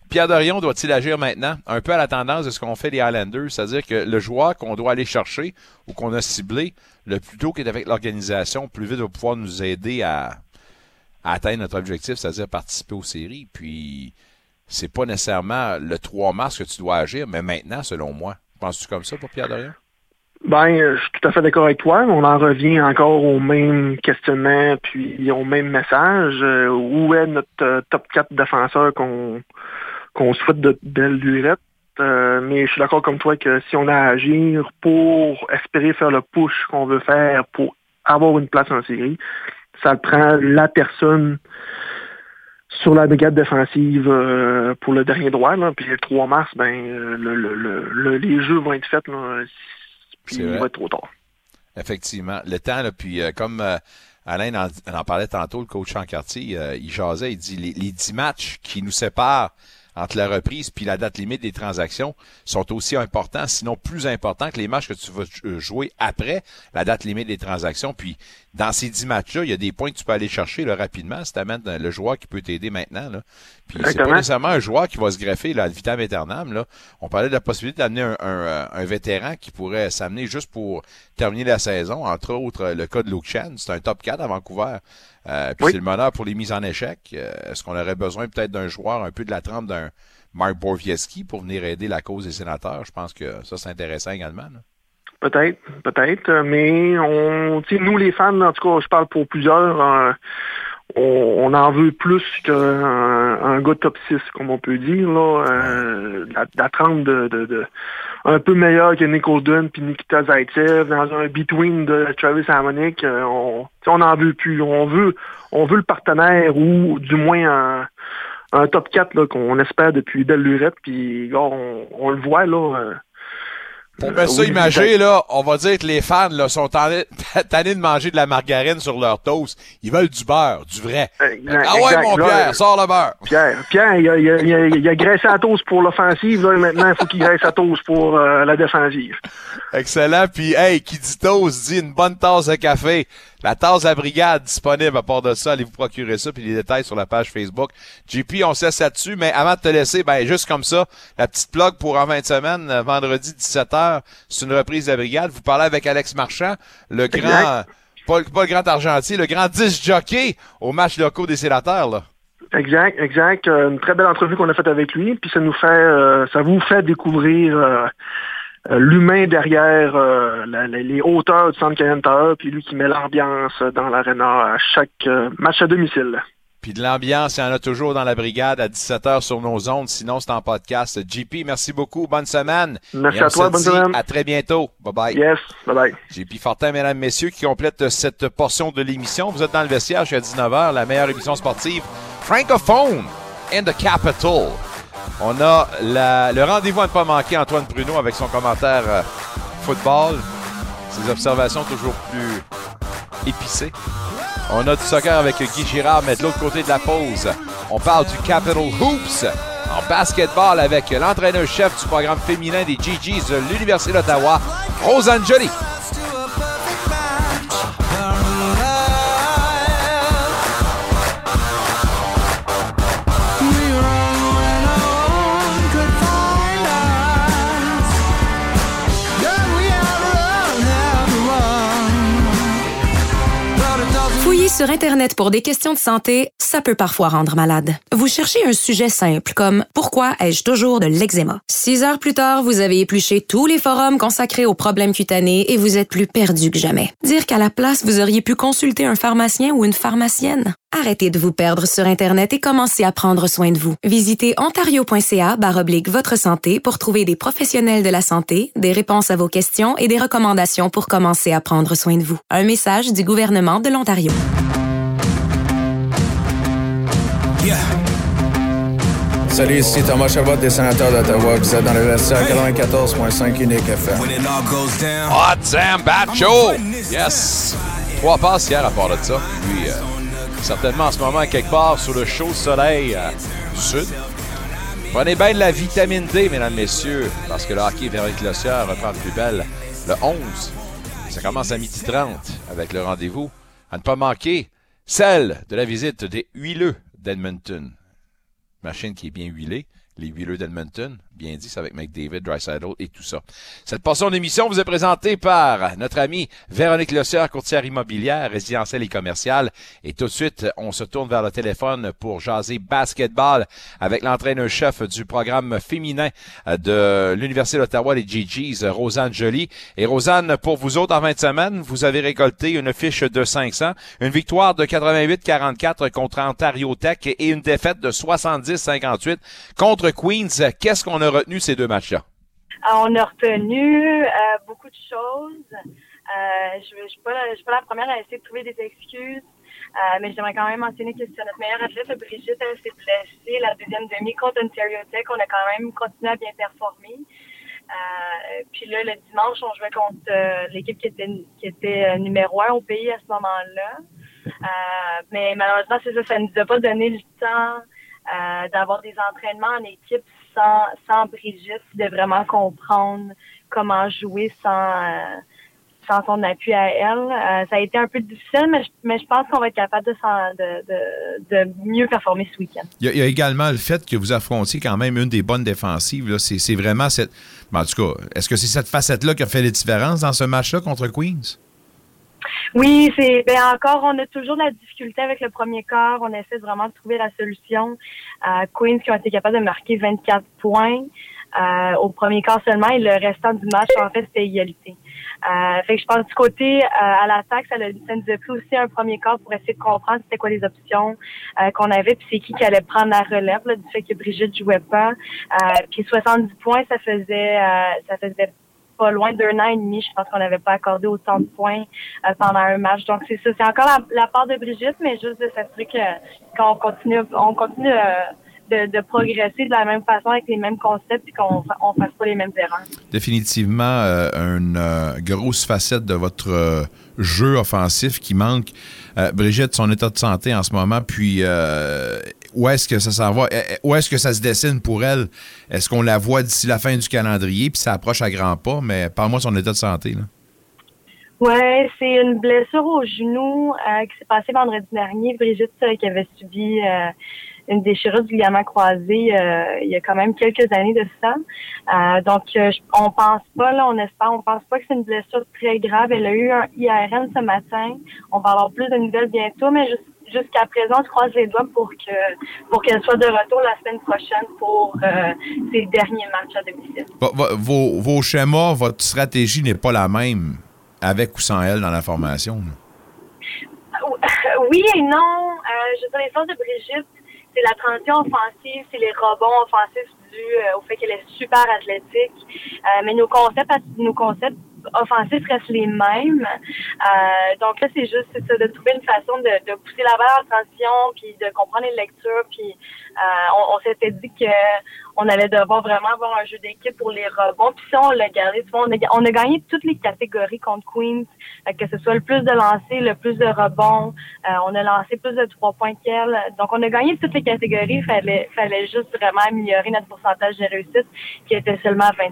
Pierre Dorion doit-il agir maintenant? Un peu à la tendance de ce qu'ont fait les Highlanders, c'est-à-dire que le joueur qu'on doit aller chercher ou qu'on a ciblé, le plus tôt qu'est avec l'organisation, plus vite va pouvoir nous aider à, atteindre notre objectif, c'est-à-dire participer aux séries. Puis, c'est pas nécessairement le 3 mars que tu dois agir, mais maintenant, selon moi. Penses-tu comme ça pour Pierre Dorion? Ben, je suis tout à fait d'accord avec toi. On en revient encore au même questionnement puis au même message. Euh, où est notre euh, top 4 défenseur qu'on qu'on souhaite de belle durée. Euh, mais je suis d'accord comme toi que si on a à agir pour espérer faire le push qu'on veut faire pour avoir une place en série, ça prend la personne sur la brigade défensive euh, pour le dernier droit. Là, puis le 3 mars, ben le, le, le, les jeux vont être faits, là, puis il va être trop tard. Effectivement. Le temps, là, puis euh, comme Alain en, en, parlait tantôt, le coach en quartier, il jasait, il dit les, les 10 matchs qui nous séparent entre la reprise puis la date limite des transactions sont aussi importants, sinon plus importants que les matchs que tu vas euh, jouer après la date limite des transactions. Puis dans ces dix matchs-là, il y a des points que tu peux aller chercher là, rapidement si tu amènes le joueur qui peut t'aider maintenant. Là. Puis c'est pas nécessairement un joueur qui va se greffer là, à vitam aeternam. Là. On parlait de la possibilité d'amener un, un, un, vétéran qui pourrait s'amener juste pour terminer la saison. Entre autres, le cas de Luke Chan, c'est un top 4 à Vancouver. Euh, puis c'est le meneur pour les mises en échec. Euh, est-ce qu'on aurait besoin peut-être d'un joueur un peu de la trempe d'un Mark Borvieski pour venir aider la cause des sénateurs? Je pense que ça, c'est intéressant également. Peut-être, peut-être, mais on, nous les fans, en tout cas, je parle pour plusieurs, euh, on, en veut plus qu'un un gars top 6, comme on peut dire, là, euh, la, de, un peu meilleur que Nick Dunn puis Nikita Zaitsev dans un between de Travis Harmonic, euh, on, on en veut plus, on veut, on veut le partenaire ou du moins un, un top 4 qu'on espère depuis belle lurette, puis on, on, le voit là. Pour mettre ça imagé, là, on va dire que les fans là, sont tannés de manger de la margarine sur leur toast. Ils veulent du beurre, du vrai. ah ouais, mon Pierre, sors le beurre. Pierre, Pierre, il a, il a, il a, graissé à toast pour l'offensive. Là, maintenant, il faut qu'il graisse à toast pour euh, la défensive. Excellent. Puis, hey, qui dit toast dit une bonne tasse de café. La tasse à brigade disponible à part de ça. Allez vous procurer ça, puis les détails sur la page Facebook. JP, on sait ça dessus, mais avant de te laisser, ben juste comme ça, la petite plug pour en 20 semaines, euh, vendredi 17h, c'est une reprise de la brigade. Vous parlez avec Alex Marchand, le grand, pas, le grand argentier, le grand 10 jockey au match locaux des sénateurs, là. Exact, exact. Euh, une très belle entrevue qu'on a faite avec lui, puis ça nous fait, euh, ça vous fait découvrir euh, l'humain derrière euh, les hauteurs du centre Canada, puis lui qui met l'ambiance dans l'aréna à chaque euh, match à domicile. Puis de l'ambiance, il y en a toujours dans la brigade à 17h sur nos ondes. Sinon, c'est en podcast. JP, merci beaucoup. Bonne semaine. Merci à toi. Bonne semaine. À très bientôt. Bye bye. Yes. Bye bye. JP Fortin, mesdames, messieurs, qui complète cette portion de l'émission. Vous êtes dans le vestiaire jusqu'à 19h, la meilleure émission sportive francophone in the capital. On a le rendez-vous à ne pas manquer, Antoine Bruno, avec son commentaire euh, football. Ses observations toujours plus épicées. On a du soccer avec Guy Girard, mais de l'autre côté de la pause, on parle du Capital Hoops en basketball avec l'entraîneur-chef du programme féminin des GGs de l'Université d'Ottawa, Rosanne Sur Internet pour des questions de santé, ça peut parfois rendre malade. Vous cherchez un sujet simple comme Pourquoi ai-je toujours de l'eczéma? Six heures plus tard, vous avez épluché tous les forums consacrés aux problèmes cutanés et vous êtes plus perdu que jamais. Dire qu'à la place, vous auriez pu consulter un pharmacien ou une pharmacienne? Arrêtez de vous perdre sur Internet et commencez à prendre soin de vous. Visitez ontario.ca oblique votre santé pour trouver des professionnels de la santé, des réponses à vos questions et des recommandations pour commencer à prendre soin de vous. Un message du gouvernement de l'Ontario. Salut, ici Thomas Chabot des sénateurs d'Ottawa. Vous êtes dans le vestiaire 94.5 Unique FM. Hot Sam Batcho! Yes! Trois passes hier à part de ça. Puis, euh, certainement en ce moment, quelque part sur le chaud soleil euh, sud. Prenez bien de la vitamine D, mesdames, messieurs, parce que le hockey Véronique Lossière reprend de plus belle le 11. Ça commence à midi 30 avec le rendez-vous. À ne pas manquer, celle de la visite des huileux d'Edmonton. Machine qui est bien huilée. Les huileux d'Edmonton, bien dit, c'est avec McDavid, Drysaddle et tout ça. Cette portion d'émission vous est présentée par notre amie Véronique Lossière, courtière immobilière, résidentielle et commerciale. Et tout de suite, on se tourne vers le téléphone pour jaser basketball avec l'entraîneur-chef du programme féminin de l'Université d'Ottawa, les GGs, Rosanne Joly. Et Rosanne, pour vous autres, en 20 semaines, vous avez récolté une fiche de 500, une victoire de 88-44 contre Ontario Tech et une défaite de 70-58 contre Queens. Qu'est-ce qu'on a retenu ces deux matchs-là? Euh, on a retenu euh, beaucoup de choses. Euh, je ne suis, pas la première à essayer de trouver des excuses, mais j'aimerais quand même mentionner que c'est notre meilleure athlète, Brigitte, elle s'est blessée la deuxième demi contre Ontario Tech. On a quand même continué à bien performer. puis là, le dimanche, on jouait contre l'équipe qui était, qui était numéro un au pays à ce moment-là. mais malheureusement, c'est ça, ça ne nous a pas donné le temps euh, d'avoir des entraînements en équipe sans, Brigitte, de vraiment comprendre comment jouer sans, euh, sans son appui à elle. Euh, ça a été un peu difficile, mais je, mais je pense qu'on va être capable de, de, mieux performer ce week-end. Il y, a, également le fait que vous affrontiez quand même une des bonnes défensives. c'est vraiment cette. ben, en tout cas, est-ce que c'est cette facette-là qui a fait la différence dans ce match-là contre Queens? Oui, c'est ben encore, on a toujours la difficulté avec le premier quart. On essaie vraiment de trouver la solution. Euh, Queens qui ont été capables de marquer 24 points euh, au premier quart seulement et le restant du match, en fait, c'était égalité. Euh, fait que je pense du côté euh, à l'attaque, ça, ça nous a pris aussi un premier quart pour essayer de comprendre c'était quoi les options euh, qu'on avait, puis c'est qui qui allait prendre la relève là, du fait que Brigitte jouait pas. Euh, puis 70 points, ça faisait euh, ça faisait pas loin d'un an et demi. Je pense qu'on n'avait pas accordé autant de points euh, pendant un match. Donc c'est ça. C'est encore la, part de Brigitte, mais juste de s'assurer que qu'on continue, on continue euh, de, progresser de la même façon avec les mêmes concepts et qu'on on fasse pas les mêmes erreurs. Définitivement euh, une grosse facette de votre jeu offensif qui manque. Brigitte, son état de santé en ce moment, puis où est-ce que ça s'en va? Eh, eh, Où est-ce que ça se dessine pour elle? Est-ce qu'on la voit d'ici la fin du calendrier, puis ça approche à grands pas? Mais parle-moi de son état de santé. Là. Ouais, c'est une blessure au genou euh, qui s'est passée vendredi dernier. Brigitte euh, qui avait subi euh, une déchirure du ligament croisé il y a quand même quelques années de ça. Donc je- on pense pas là, on espère, on pense pas que c'est une blessure très grave. Elle a eu un IRN ce matin. On va avoir plus de nouvelles bientôt, mais jus- jusqu'à présent, je croise les doigts pour que pour qu'elle soit de retour la semaine prochaine pour euh, ses derniers matchs à domicile. Vos, vos schémas, votre stratégie n'est pas la même avec ou sans elle dans la formation. là. Oui et non. Euh, je veux les forces de Brigitte, c'est la transition offensive, c'est les rebonds offensifs dus euh, au fait qu'elle est super athlétique. Euh, mais nos concepts, nos concepts offensifs restent les mêmes. Euh, donc là, c'est juste ça, de trouver une façon de, de pousser la balle en transition, puis de comprendre les lectures, puis on, on s'était dit que on allait devoir vraiment avoir un jeu d'équipe pour les rebonds. Puis ça, on l'a gardé. Tu vois, On a, gagné toutes les catégories contre Queens, euh, que ce soit le plus de lancers, le plus de rebonds. Euh, on a lancé plus de trois points qu'elle. Donc, on a gagné toutes les catégories. Fallait, fallait juste vraiment améliorer notre pourcentage de réussite, qui était seulement à 26%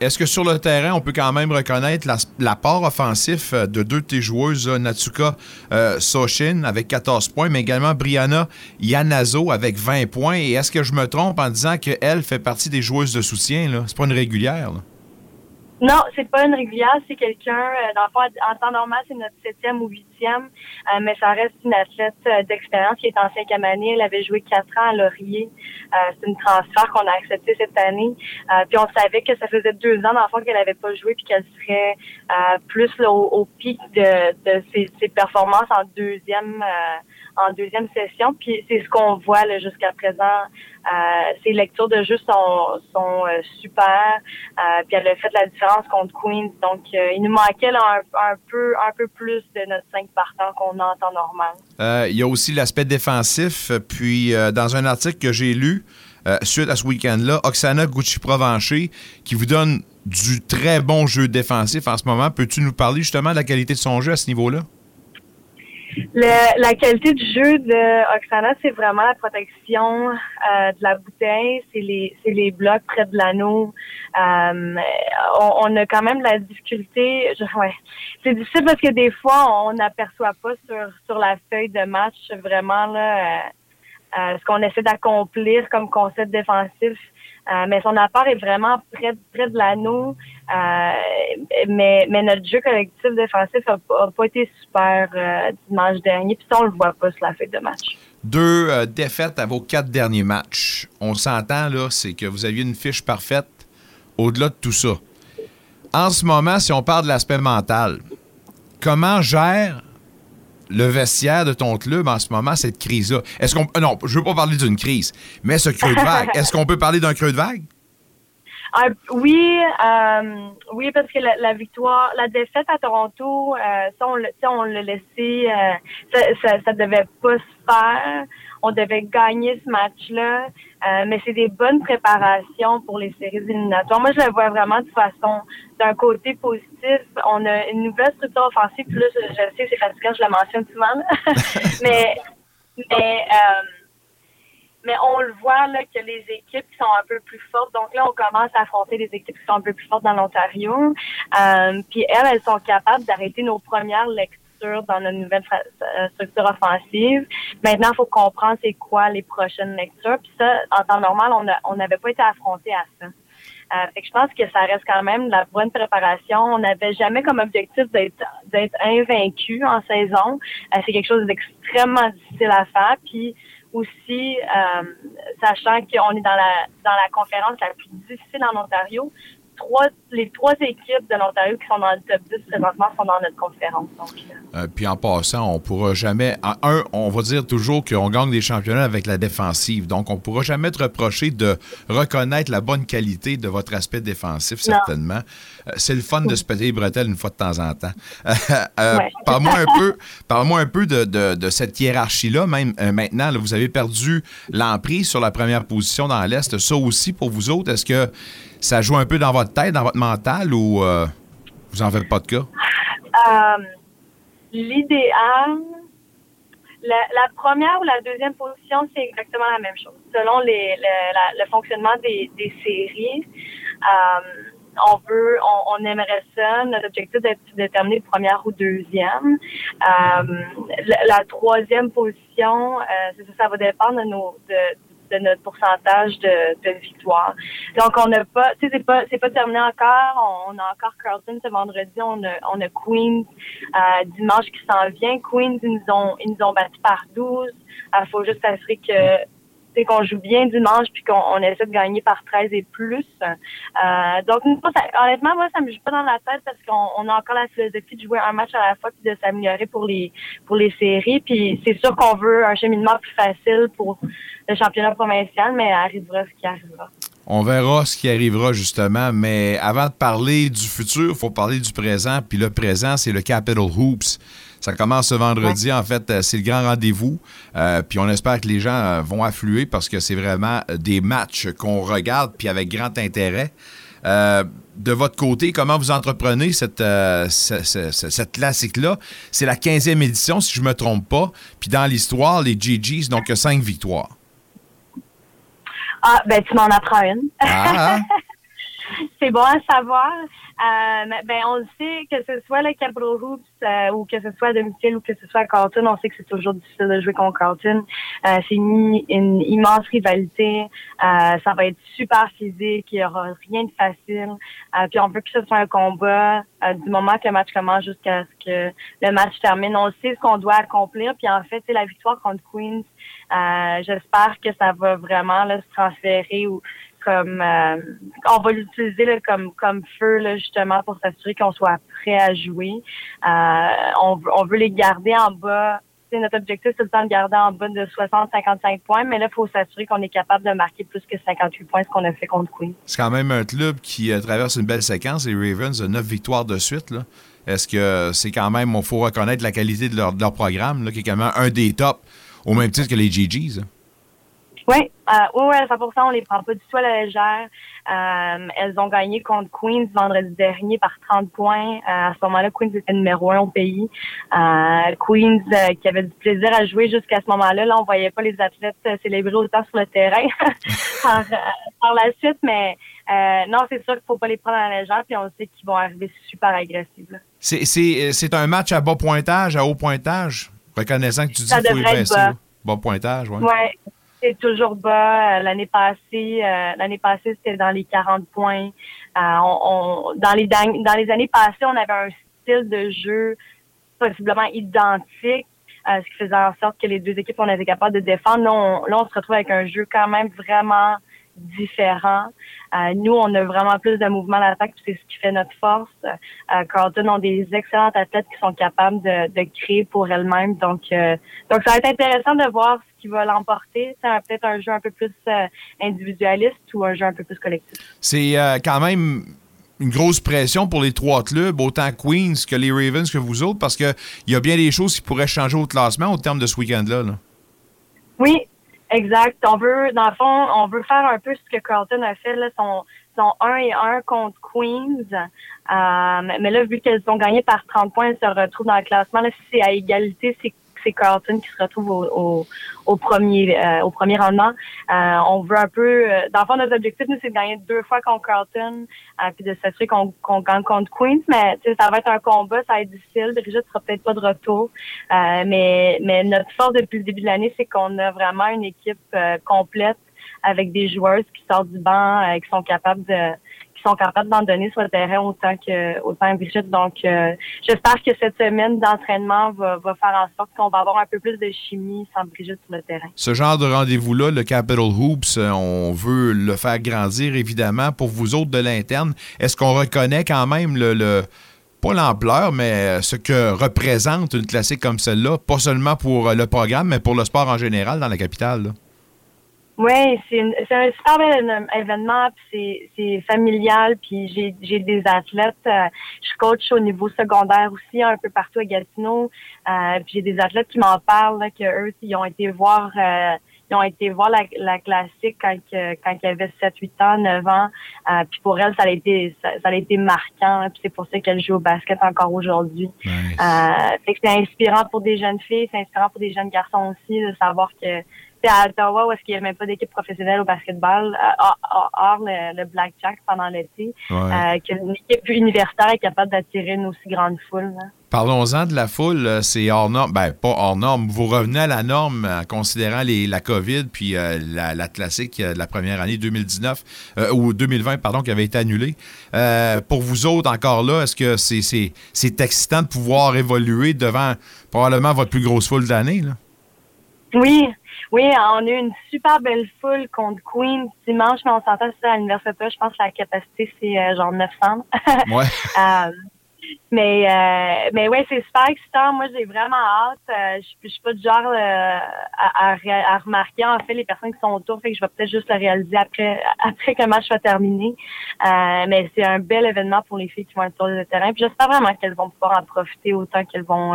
Est-ce que sur le terrain, on peut quand même reconnaître la, la offensif euh, de deux de tes joueuses, Natsuka euh, avec 14 points, mais également Brianna Yanazo avec 20 Et est-ce que je me trompe en disant qu'elle fait partie des joueuses de soutien? C'est pas une régulière. Non, c'est pas une régulière, c'est quelqu'un, euh, dans en temps normal, c'est notre septième ou huitième, euh, mais ça reste une athlète euh, d'expérience qui est en cinquième année. Elle avait joué quatre ans à Laurier. Euh, c'est une transfert qu'on a accepté cette année. Euh, puis on savait que ça faisait deux ans, dans le fond, qu'elle avait pas joué puis qu'elle serait plus là, au, au pic de, de ses, ses performances en deuxième en deuxième session. Puis c'est ce qu'on voit là, jusqu'à présent. Euh, ses lectures de jeu sont, sont euh, super. Euh, puis elle a fait la différence contre Queens. Donc il nous manquait un, un peu un peu plus de notre 5 partants qu'on a en temps normal. Il y a aussi l'aspect défensif. Puis, dans un article que j'ai lu suite à ce week-end-là, Oksana Gucci-Provencher, qui vous donne du très bon jeu défensif en ce moment. Peux-tu nous parler justement de la qualité de son jeu à ce niveau-là? La qualité du jeu de Oksana, c'est vraiment la protection euh, de la bouteille, c'est les les blocs près de l'anneau. Euh, on, a quand même la difficulté. ouais. C'est difficile parce que des fois, on n'aperçoit pas sur sur la feuille de match vraiment là euh, ce qu'on essaie d'accomplir comme concept défensif. Euh, mais son apport est vraiment près, près de l'anneau. Euh, mais, mais notre jeu collectif défensif a, pas- été super euh, dimanche dernier. Puis ça, on le voit pas sur la feuille de match. Deux défaites à vos quatre derniers matchs. On s'entend, là, c'est que vous aviez une fiche parfaite au-delà de tout ça. En ce moment, si on parle de l'aspect mental, comment gère le vestiaire de ton club en ce moment cette crise-là? Est-ce qu'on. euh, Non, je veux pas parler d'une crise, mais ce creux de vague. Est-ce qu'on peut parler d'un creux de vague? Ah, oui, euh, oui, parce que la, victoire, la défaite à Toronto, euh, ça, on, l'a- laissé, euh, ça, ça, ça devait pas se faire. On devait gagner ce match-là, euh, mais c'est des bonnes préparations pour les séries éliminatoires. Moi, je le vois vraiment de façon, d'un côté positif. On a une nouvelle structure offensive. Puis là, je, je sais, c'est fatigant, je la mentionne souvent, mais, mais euh, mais on le voit là, que les équipes qui sont un peu plus fortes, donc là, on commence à affronter des équipes qui sont un peu plus fortes dans l'Ontario. Euh, puis elles, elles sont capables d'arrêter nos premières lectures dans notre nouvelle euh, structure offensive. Maintenant, il faut comprendre c'est quoi les prochaines lectures. Puis ça, en temps normal, on n'avait pas été affronté à ça. Euh, fait que je pense que ça reste quand même la bonne préparation. On n'avait jamais comme objectif d'être invaincu en saison. Euh, c'est quelque chose d'extrêmement difficile à faire. Puis aussi, sachant qu'on est dans la conférence la plus difficile en Ontario, trois, les trois équipes de l'Ontario qui sont dans le top 10 présentement sont dans notre conférence. Euh, puis en passant, on pourra jamais. Un, on va dire toujours qu'on gagne des championnats avec la défensive. Donc, on ne pourra jamais être reproché de reconnaître la bonne qualité de votre aspect défensif, certainement. Euh, c'est le fun de se péter les bretelles une fois de temps en temps. Euh, parle-moi un peu, parle un peu de, de, cette hiérarchie-là. Même maintenant, vous avez perdu l'emprise sur la première position dans l'Est. Ça aussi, pour vous autres, est-ce que ça joue un peu dans votre tête, dans votre mental ou euh, vous en faites pas de cas? Euh, l'idéal, la, première ou la deuxième position, c'est exactement la même chose. Selon le, fonctionnement des, séries, euh, on veut, on, aimerait ça. Notre objectif d'être de terminer première ou deuxième. la, troisième position, ça, va dépendre de nos de notre pourcentage de, victoire. Donc, on n'a pas, tu sais, c'est pas, c'est pas terminé encore. On, a encore Carlton ce vendredi. On a, on a Queens euh, dimanche qui s'en vient. Queens, ils nous ont, ils nous ont battu par 12. Il faut juste s'assurer que qu'on joue bien dimanche puis qu'on essaie de gagner par 13 et plus. Euh, donc, honnêtement, moi, ça me joue pas dans la tête parce qu'on a encore la philosophie de jouer un match à la fois puis de s'améliorer pour les pour les séries. Puis c'est sûr qu'on veut un cheminement plus facile pour le championnat provincial, mais arrivera ce qui arrivera. On verra ce qui arrivera justement, mais avant de parler du futur, il faut parler du présent. Puis le présent, c'est le Capital Hoops. Ça commence ce vendredi. En fait, euh, c'est le grand rendez-vous. Euh, puis on espère que les gens euh, vont affluer parce que c'est vraiment des matchs qu'on regarde puis avec grand intérêt. de votre côté, comment vous entreprenez cette, cette, classique-là? C'est la 15e édition, si je ne me trompe pas. Puis dans l'histoire, les GGs, donc cinq victoires. Ah, ben tu m'en apprends une. Ah. c'est bon à savoir. Euh, ben, on le sait, que ce soit le Capital Hoops euh, ou que ce soit à domicile ou que ce soit à Carlton, on sait que c'est toujours difficile de jouer contre Carlton. Euh, c'est une, une, immense rivalité. Euh, ça va être super physique. Il n'y aura rien de facile. puis on veut que ce soit un combat du moment que le match commence jusqu'à ce que le match termine. On sait ce qu'on doit accomplir. Puis en fait, c'est la victoire contre Queens. J'espère que ça va vraiment se transférer ou comme euh, on va l'utiliser comme feu justement pour s'assurer qu'on soit prêt à jouer. Euh, on, veut les garder en bas. notre objectif, c'est le temps de garder en bas de 60-55 points, mais là, il faut s'assurer qu'on est capable de marquer plus que 58 points, ce qu'on a fait contre Queen. C'est quand même un club qui euh, traverse une belle séquence, les Ravens, 9 victoires de suite. Est-ce que c'est quand même, il faut reconnaître la qualité de leur, programme, qui est quand même un des tops, au même titre que les GGs? Oui, euh, oui, 100%, on les prend pas du tout à la légère. Euh, elles ont gagné contre Queens vendredi dernier par 30 points. Euh, à ce moment-là, Queens était numéro un au pays. Euh, Queens qui avait du plaisir à jouer jusqu'à ce moment-là. Là, on voyait pas les athlètes célébrer autant sur le terrain par, par, la suite, mais non, c'est sûr qu'il faut pas les prendre à la légère, puis on sait qu'ils vont arriver super agressifs. C'est un match à bas pointage, à haut pointage, reconnaissant que tu dis qu'il faut y bas. bas pointage, oui. C'est toujours bas. Euh, l'année passée, euh, l'année passée, c'était dans les 40 points. Euh, on, dans les dans les années passées, on avait un style de jeu possiblement identique, ce qui faisait en sorte que les deux équipes, on était capable de défendre. Là on, là, on se retrouve avec un jeu quand même vraiment différent. Euh, nous, on a vraiment plus de mouvement à l'attaque, c'est ce qui fait notre force. Euh, Carlton ont des excellentes athlètes qui sont capables de, de créer pour elles-mêmes. Donc, euh, donc, ça va être intéressant de voir ce qui va l'emporter. C'est peut-être un jeu un peu plus individualiste ou un jeu un peu plus collectif. C'est quand même une grosse pression pour les trois clubs, autant Queens que les Ravens que vous autres, parce qu'il y a bien des choses qui pourraient changer au classement au terme de ce week-end-là. Là. Oui, Exact. On veut, dans le fond, on veut faire un peu ce que Carlton a fait, là, son, son 1 et 1 contre Queens. Euh, mais là, vu qu'elles ont gagné par 30 points, elles se retrouvent dans le classement. Là, si c'est à égalité, c'est c'est Carlton qui se retrouve au, au, premier euh, au premier rendement. Euh, on veut un peu, euh, dans le fond, notre objectif, nous, c'est de gagner deux fois contre Carlton, puis de s'assurer qu'on gagne contre Queens. Mais ça va être un combat, ça va être difficile. Brigitte sera peut-être pas de retour. mais, mais notre force depuis le début de l'année, c'est qu'on a vraiment une équipe complète avec des joueurs qui sortent du banc, qui sont capables de sont capables d'en donner sur le terrain autant que Brigitte. Donc, euh, j'espère que cette semaine d'entraînement va, faire en sorte qu'on va avoir un peu plus de chimie sans Brigitte sur le terrain. Ce genre de rendez-vous-là, le Capital Hoops, euh, on veut le faire grandir, évidemment. Pour vous autres de l'interne, est-ce qu'on reconnaît quand même le, pas l'ampleur, mais ce que représente une classique comme celle-là, pas seulement pour le programme, mais pour le sport en général dans la capitale? Oui, c'est un super bel événement, puis c'est familial, puis j'ai des athlètes. Euh, je coach au niveau secondaire aussi, un peu partout à Gatineau. Euh, puis j'ai des athlètes qui m'en parlent, là, que eux, ils ont été voir euh, ils ont été voir la, la classique quand, quand ils avaient 7, 8 ans, 9 ans. Euh, puis pour elle, ça a été ça, a été marquant. Puis c'est pour ça qu'elle joue au basket encore aujourd'hui. Euh, c'est inspirant pour des jeunes filles, c'est inspirant pour des jeunes garçons aussi de savoir que à Ottawa où est-ce qu'il n'y a même pas d'équipe professionnelle au basketball, euh, hors le, le blackjack pendant l'été, euh, qu'une équipe universitaire est capable d'attirer une aussi grande foule. Parlons-en de la foule, euh, c'est hors norme, ben pas hors norme, vous revenez à la norme en considérant les, la COVID puis la, la, classique de la première année 2019 ou 2020 pardon qui avait été annulée. pour vous autres encore là, est-ce que c'est c'est excitant de pouvoir évoluer devant probablement votre plus grosse foule d'année là? Oui, oui, on a eu une super belle foule contre Queen dimanche, mais on s'entend c'est à l'université. Je pense que la capacité, c'est euh, genre 900. Ouais. euh, mais euh, mais ouais, c'est super excitant. Moi, j'ai vraiment hâte. Euh, je, suis pas du genre euh, à, à, remarquer en fait les personnes qui sont autour. Fait que je vais peut-être juste le réaliser après après que le match soit terminé. mais c'est un bel événement pour les filles qui vont être sur le terrain. Puis j'espère vraiment qu'elles vont pouvoir en profiter autant qu'elles vont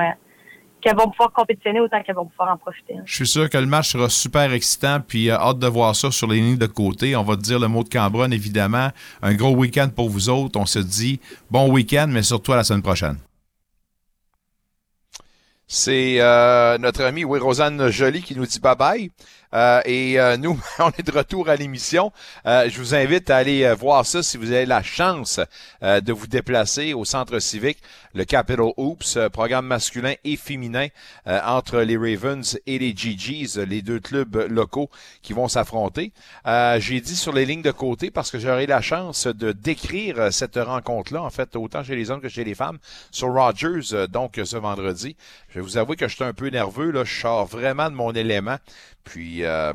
qu'elles vont pouvoir compétitionner autant qu'elles vont pouvoir en profiter. Je suis sûr que le match sera super excitant, puis euh, hâte de voir ça sur les lignes de côté. On va te dire le mot de Cambronne, évidemment. Un gros week-end pour vous autres. On se dit bon week-end, mais surtout à la semaine prochaine. C'est euh, notre ami oui, Rosanne Joly qui nous dit bye bye. Euh, et euh, nous, on est de retour à l'émission. Euh, je vous invite à aller voir ça si vous avez la chance de vous déplacer au centre civique, le Capital Hoops, programme masculin et féminin entre les Ravens et les GGs, les deux clubs locaux qui vont s'affronter. J'ai dit sur les lignes de côté parce que j'aurai la chance de décrire cette rencontre-là, en fait, autant chez les hommes que chez les femmes, sur Rogers, donc ce vendredi. Je vais vous avouer que je suis un peu nerveux, là, je sors vraiment de mon élément. Puis, euh,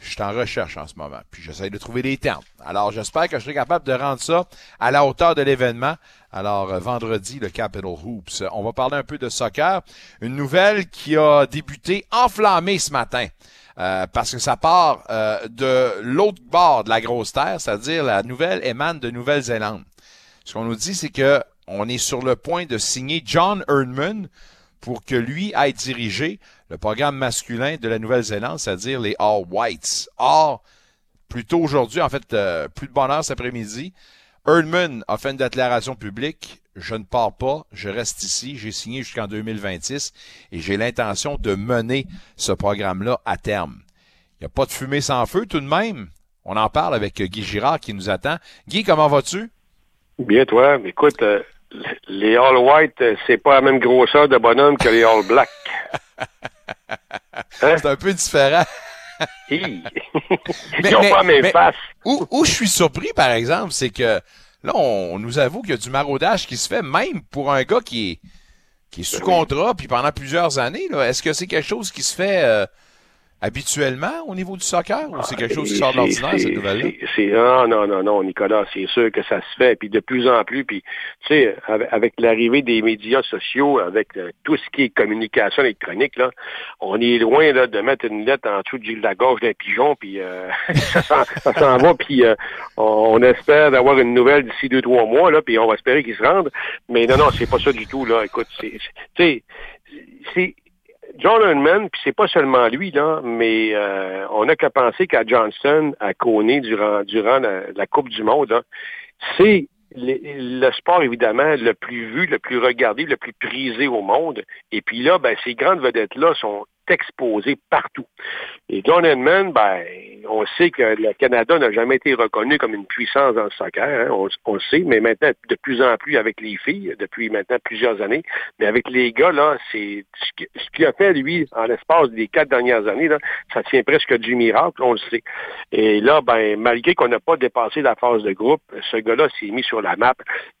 je suis en recherche en ce moment. Puis, j'essaie de trouver des termes. Alors, j'espère que je serai capable de rendre ça à la hauteur de l'événement. Alors, euh, vendredi, le Capital Hoops. On va parler un peu de soccer. Une nouvelle qui a débuté enflammée ce matin. Euh, parce que ça part de l'autre bord de la grosse terre, c'est-à-dire la nouvelle émane de Nouvelle-Zélande. Ce qu'on nous dit, c'est que on est sur le point de signer John Erdman pour que lui aille diriger le programme masculin de la Nouvelle-Zélande, c'est-à-dire les All Whites. Or, plus tôt aujourd'hui, en fait, euh, plus de bonheur cet après-midi, Erdman a fait une déclaration publique. Je ne pars pas, je reste ici. J'ai signé jusqu'en 2026 et j'ai l'intention de mener ce programme-là à terme. Il n'y a pas de fumée sans feu tout de même. On en parle avec Guy Girard qui nous attend. Guy, comment vas-tu? Bien, toi. Écoute, euh, les All White, euh, c'est pas la même grosseur de bonhomme que les All Black. C'est un peu différent. Ils n'ont pas mes faces. Où, je suis surpris, par exemple, c'est que là, on, nous avoue qu'il y a du maraudage qui se fait même pour un gars qui est, qui est sous contrat, puis pendant plusieurs années. Est-ce que c'est quelque chose qui se fait euh, habituellement au niveau du soccer ou c'est quelque chose qui sort de l'ordinaire, cette nouvelle-là? Non, non, non, non, Nicolas, c'est sûr que ça se fait. Puis de plus en plus, puis tu sais, avec, l'arrivée des médias sociaux, avec euh, tout ce qui est communication électronique, là, on est loin là, de mettre une lettre en dessous de la gorge d'un pigeon, puis euh, ça s'en va, puis euh, on, espère d'avoir une nouvelle d'ici deux, trois mois, là, puis on va espérer qu'ils se rendent. Mais non, non, c'est pas ça du tout, là. Écoute, c'est, tu sais, c'est John Hunman, puis c'est pas seulement lui, là, mais euh, on n'a qu'à penser qu'à Johnston, à Coney, durant, durant la, Coupe du Monde, c'est le sport, évidemment, le plus vu, le plus regardé, le plus prisé au monde. Et puis là, ben, ces grandes vedettes-là sont exposé partout. Et John Edmond, ben, on sait que le Canada n'a jamais été reconnu comme une puissance dans le soccer, hein, on, le sait, mais maintenant, de plus en plus avec les filles, depuis maintenant plusieurs années, mais avec les gars, là, c'est ce qu'il a fait, lui, en l'espace des quatre dernières années, ça tient presque du miracle, on le sait. Et là, ben, malgré qu'on n'a pas dépassé la phase de groupe, ce gars-là s'est mis sur la map.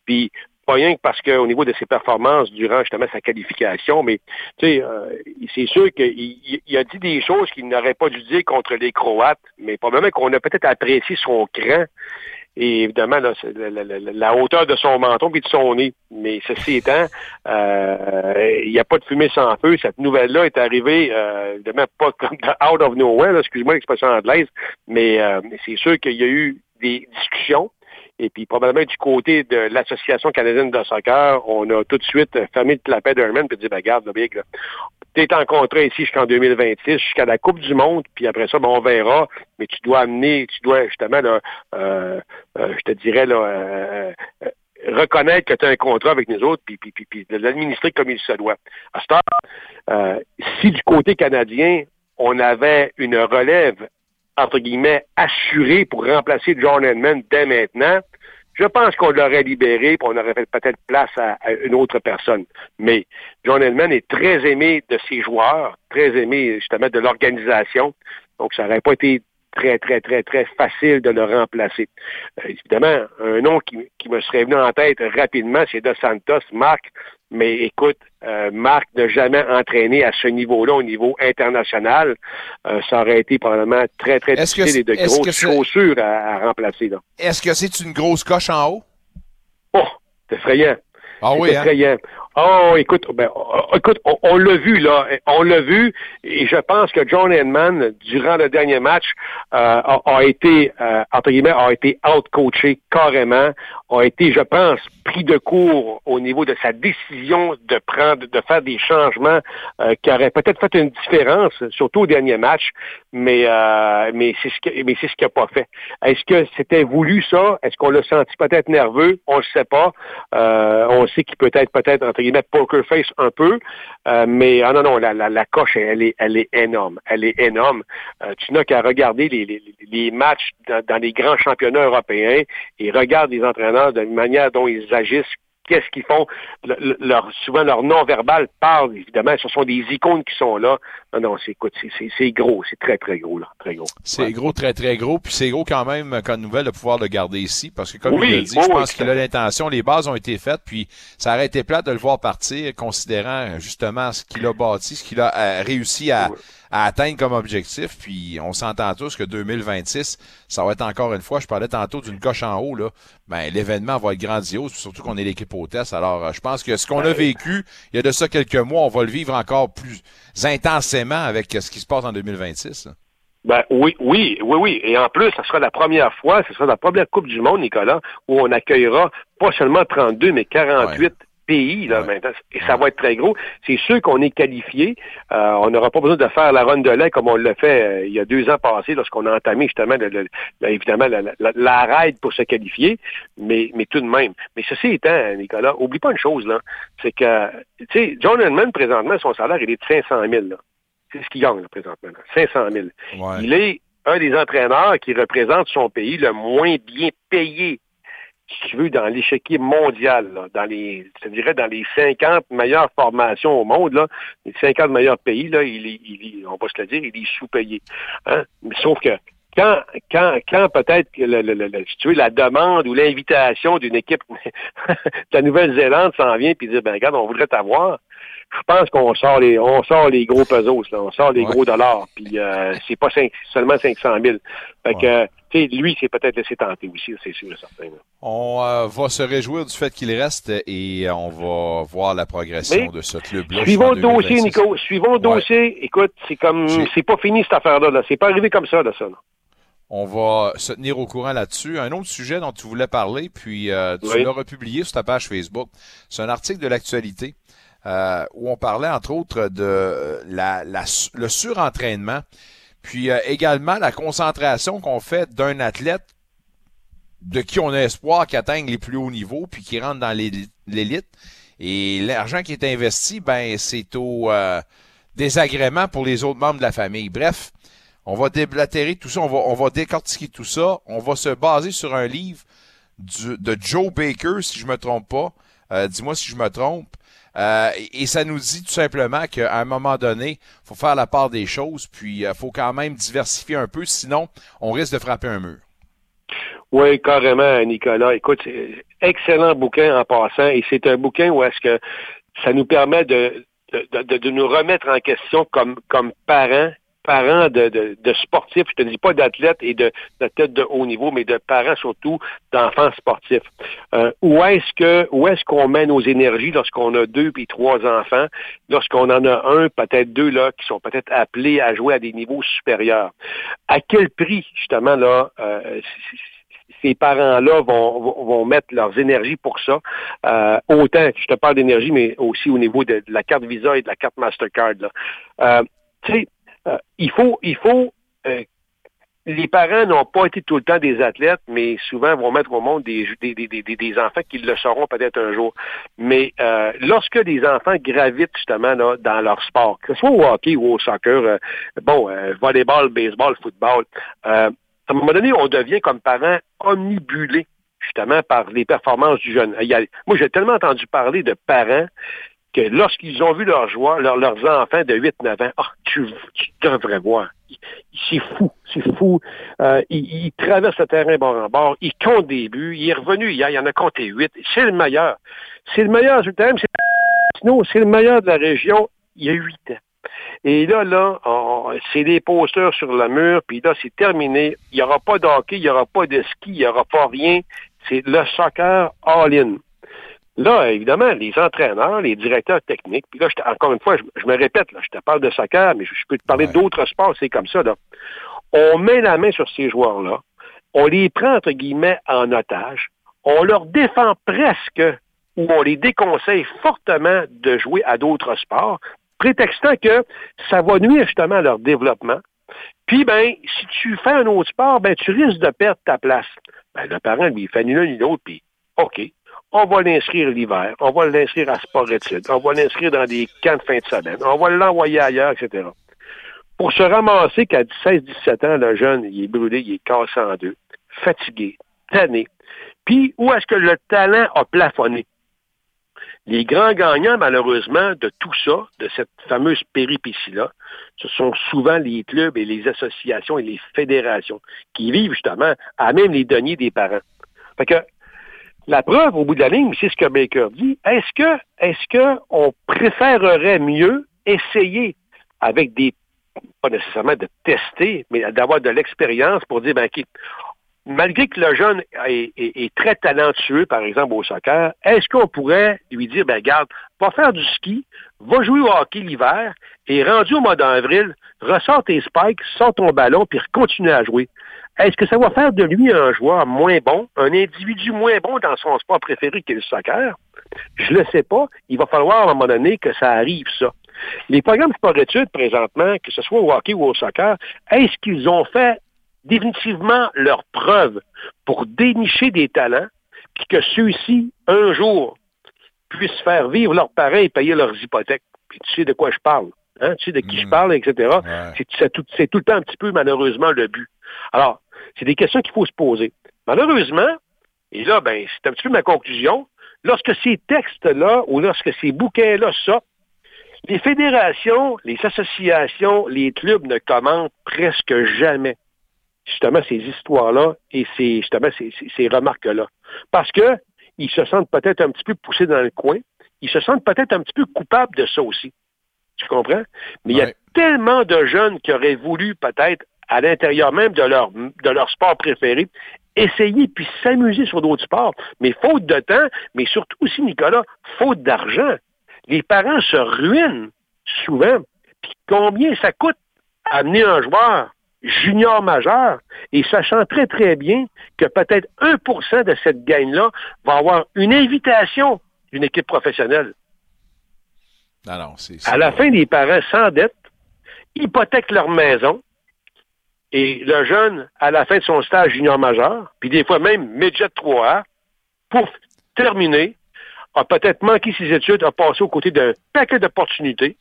Puis pas rien que parce qu'au niveau de ses performances durant justement sa qualification, mais tu sais, euh, c'est sûr qu'il a dit des choses qu'il n'aurait pas dû dire contre les Croates, mais probablement qu'on a peut-être apprécié son cran et évidemment la, hauteur de son menton et de son nez. Mais ceci étant, euh, il n'y a pas de fumée sans feu. Cette nouvelle-là est arrivée, euh, évidemment, pas comme out of nowhere, excuse-moi l'expression anglaise, mais euh, c'est sûr qu'il y a eu des discussions et puis probablement du côté de l'Association canadienne de soccer, on a tout de suite fermé le clapet d'Herman et dit, ben, regarde, tu es en contrat ici jusqu'en 2026, jusqu'à la Coupe du Monde, puis après ça, ben, on verra, mais tu dois amener, tu dois justement, là, euh, euh, je te dirais, là, euh, reconnaître que tu as un contrat avec nous autres, puis, puis, l'administrer comme il se doit. À ce temps, si du côté canadien, on avait une relève entre guillemets, assuré pour remplacer John Edmond dès maintenant, je pense qu'on l'aurait libéré et on aurait fait peut-être place à, une autre personne. Mais John Edmond est très aimé de ses joueurs, très aimé justement de l'organisation. Donc, ça n'aurait pas été très, très, très, très facile de le remplacer. Euh, évidemment, un nom qui, qui, me serait venu en tête rapidement, c'est De Santos, Marc. Mais écoute, euh, Marc n'a jamais entraîné à ce niveau-là, au niveau international. Euh, ça aurait été probablement très, très difficile et de grosses chaussures à, remplacer. Est-ce que c'est une grosse coche en haut? Oh, c'est effrayant. Ah oui, hein? Oh, écoute, ben, oh, écoute, on, l'a vu là, on l'a vu, et je pense que John Edman, durant le dernier match, euh, a, été, euh, entre guillemets, a été out-coaché carrément, a été, je pense, pris de court au niveau de sa décision de prendre, de faire des changements euh, qui auraient peut-être fait une différence, surtout au dernier match, mais mais c'est ce qu'il n'a pas fait. Est-ce que c'était voulu ça? Est-ce qu'on l'a senti peut-être nerveux? On ne sait pas. on sait qu'il peut être peut-être entre mettre poker face un peu, euh, mais ah non, non, la, la, coche, elle est, elle est énorme. Elle est énorme. Euh, tu n'as qu'à regarder les, matchs dans, dans, les grands championnats européens et regarde les entraîneurs de la manière dont ils agissent qu'est-ce qu'ils font? leur, souvent, leur non-verbal parle, évidemment. Ce sont des icônes qui sont là. Non, non, c'est, écoute, c'est, gros. C'est très, très gros, là. Très gros. C'est gros, très, très gros. Puis c'est gros quand même, comme nouvelle, de pouvoir le garder ici. Parce que, comme il l'a dit, je pense qu'il a l'intention. Les bases ont été faites. Puis ça aurait été plate de le voir partir, considérant justement ce qu'il a bâti, ce qu'il a euh, réussi à à atteindre comme objectif. Puis on s'entend tous que 2026, ça va être encore une fois, je parlais tantôt d'une coche en haut, là. Ben, l'événement va être grandiose, surtout qu'on est l'équipe hôtesse. Alors, euh, je pense que ce qu'on a vécu, il y a de ça quelques mois, on va le vivre encore plus intensément avec ce qui se passe en 2026. Ben oui, oui, oui, oui. Et en plus, ce sera la première fois, ce sera la première Coupe du Monde, Nicolas, où on accueillera pas seulement 32, mais 48 pays, là, maintenant, et ça va être très gros. C'est sûr qu'on est qualifié. Euh, on n'aura pas besoin de faire la run de lait comme on l'a fait euh, il y a deux ans passés lorsqu'on a entamé justement, évidemment, la, la, pour se qualifier, mais, mais tout de même. Mais ceci étant, Nicolas, oublie pas une chose, là, c'est que, tu sais, John Edmond, présentement, son salaire, il est de 500 000, C'est ce qu'il gagne, là, présentement, 500 000. Il est un des entraîneurs qui représente son pays le moins bien payé si tu veux, dans l'échiquier mondial, dans les, je dirais, dans les 50 meilleures formations au monde, là, les 50 meilleurs pays, là, il, il, on va se le dire, il est sous-payé. Hein? Sauf que quand, quand, quand peut-être que le, le, si tu veux, la demande ou l'invitation d'une équipe de la Nouvelle-Zélande s'en vient puis dit ben regarde, on voudrait t'avoir, je pense qu'on sort les on sort les gros pesos, là, on sort les gros dollars, puis euh, c'est pas seulement 500 000. Fait que lui, c'est peut-être laissé tenter aussi, c'est sûr et certain. On euh, va se réjouir du fait qu'il reste et on va voir la progression de ce club-là. Suivons le dossier, Nico. Suivons le dossier. Écoute, c'est comme c'est pas fini cette affaire-là. -là, c'est pas arrivé comme ça, là, ça. On va se tenir au courant là-dessus. Un autre sujet dont tu voulais parler, puis euh, tu l'as republié sur ta page Facebook. C'est un article de l'actualité euh, où on parlait entre autres de la le surentraînement puis euh, également la concentration qu'on fait d'un athlète de qui on a espoir qu'ils atteignent les plus hauts niveaux puis qu'ils rentrent dans l'élite. Et l'argent qui est investi, ben, c'est au euh, désagrément pour les autres membres de la famille. Bref, on va déblatérer tout ça, on va, décortiquer tout ça. On va se baser sur un livre de Joe Baker, si je me trompe pas. Euh, dis-moi si je me trompe. Euh, et, ça nous dit tout simplement qu'à un moment donné, faut faire la part des choses, puis il faut quand même diversifier un peu, sinon on risque de frapper un mur. Oui, carrément, Nicolas. Écoute, excellent bouquin en passant, et c'est un bouquin où est-ce que ça nous permet de, de, de, de, nous remettre en question comme, comme parents parents de, de, de, sportifs, je te dis pas d'athlètes et de d'athlètes de haut niveau, mais de parents surtout d'enfants sportifs. Euh, où est-ce que où est-ce qu'on met nos énergies lorsqu'on a deux puis trois enfants, lorsqu'on en a un, peut-être deux là, qui sont peut-être appelés à jouer à des niveaux supérieurs? À quel prix, justement, là, euh, ces parents-là vont, vont mettre leurs énergies pour ça? Euh, autant, je te parle d'énergie, mais aussi au niveau de, la carte Visa et de la carte Mastercard. Là. Euh, tu sais, euh, il faut, il faut euh, les parents n'ont pas été tout le temps des athlètes, mais souvent vont mettre au monde des, enfants qui le seront peut-être un jour. Mais euh, lorsque les enfants gravitent justement dans leur sport, que ce soit au hockey ou au soccer, bon, volleyball, baseball, football, à un moment donné, on devient comme parents omnibulés justement par les performances du jeune. moi, j'ai tellement entendu parler de parents lorsqu'ils ont vu leur joie, leurs enfants de 8-9 ans, ah, tu, devrais voir. C'est fou, c'est fou. Euh, il, traverse le terrain bord en bord, il compte des buts, il est revenu hier, il en a compté 8. C'est le meilleur. C'est le meilleur c'est le meilleur de la région il y a 8 ans. Et là, là, c'est des posters sur le mur, puis là, c'est terminé. Il n'y aura pas de hockey, il n'y aura pas de ski, il n'y aura pas rien. C'est le soccer all-in. Là, évidemment, les entraîneurs, les directeurs techniques, puis là, encore une fois, je, me répète, là, je te parle de soccer, mais je, peux te parler d'autres sports, c'est comme ça. Là. On met la main sur ces joueurs-là, on les prend, entre guillemets, en otage, on leur défend presque ou on les déconseille fortement de jouer à d'autres sports, prétextant que ça va nuire justement à leur développement. Puis, ben, si tu fais un autre sport, ben, tu risques de perdre ta place. Ben, le parent, lui, il fait ni l'un ni l'autre, puis OK, on va l'inscrire l'hiver, on va l'inscrire à sport études, on va l'inscrire dans des camps de fin de semaine, on va l'envoyer ailleurs, etc. Pour se ramasser qu'à 16-17 ans, le jeune, il est brûlé, il est cassé en deux, fatigué, tanné. Puis, où est-ce que le talent a plafonné? Les grands gagnants, malheureusement, de tout ça, de cette fameuse péripétie-là, ce sont souvent les clubs et les associations et les fédérations qui vivent justement à même les deniers des parents. La preuve, au bout de la ligne, c'est ce que Baker dit. Est-ce que, est-ce que on préférerait mieux essayer avec des, pas nécessairement de tester, mais d'avoir de l'expérience pour dire, ben, OK, malgré que le jeune est, très talentueux, par exemple, au soccer, est-ce qu'on pourrait lui dire, ben, garde, va faire du ski, va jouer au hockey l'hiver, et rendu au mois d'avril, ressort tes spikes, sors ton ballon, puis continue à jouer. Est-ce que ça va faire de lui un joueur moins bon, un individu moins bon dans son sport préféré qui est le soccer? Je ne le sais pas. Il va falloir à un moment donné que ça arrive, ça. Les programmes de sport-études, présentement, que ce soit au hockey ou au soccer, est-ce qu'ils ont fait définitivement leur preuve pour dénicher des talents, puis que ceux-ci, un jour, puissent faire vivre leurs parents et payer leurs hypothèques? Puis tu sais de quoi je parle. Hein? Tu sais de qui je mm. parle, etc. C'est tout, tout le temps un petit peu, malheureusement, le but. Alors, c'est des questions qu'il faut se poser. Malheureusement, et là, ben, c'est un petit peu ma conclusion, lorsque ces textes-là ou lorsque ces bouquins-là sortent, les fédérations, les associations, les clubs ne commentent presque jamais justement ces histoires-là et ces, justement ces, ces, remarques-là. Parce que ils se sentent peut-être un petit peu poussés dans le coin, ils se sentent peut-être un petit peu coupables de ça aussi. Tu comprends? Mais il y a tellement de jeunes qui auraient voulu peut-être à l'intérieur même de leur, de leur sport préféré, essayer puis s'amuser sur d'autres sports. Mais faute de temps, mais surtout aussi, Nicolas, faute d'argent. Les parents se ruinent souvent. Puis combien ça coûte amener un joueur junior majeur? Et sachant très très bien que peut-être 1% de cette gagne-là va avoir une invitation d'une équipe professionnelle. Non, non, À la fin, les parents s'endettent, hypothèquent leur maison, Et le jeune, à la fin de son stage junior majeur, puis des fois même midget 3A, pour terminer, a peut-être manqué ses études, a passé aux côtés d'un paquet d'opportunités,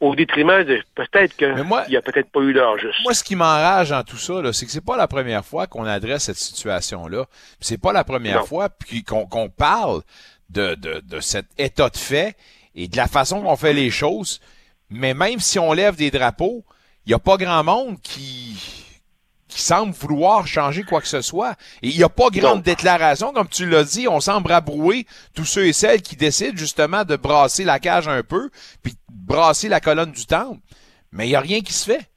au détriment de peut-être qu'il n'y a peut-être pas eu l'heure juste. Moi, ce qui m'enrage dans tout ça, c'est que c'est pas la première fois qu'on adresse cette situation-là. C'est pas la première fois qu'on parle de, de, de cet état de fait et de la façon qu'on fait les choses. Mais même si on lève des drapeaux, il n'y a pas grand monde qui, qui semble vouloir changer quoi que ce soit. Et il n'y a pas grande déclaration, comme tu l'as dit, on semble rabrouer tous ceux et celles qui décident justement de brasser la cage un peu, puis brasser la colonne du temple. Mais il n'y a rien qui se fait.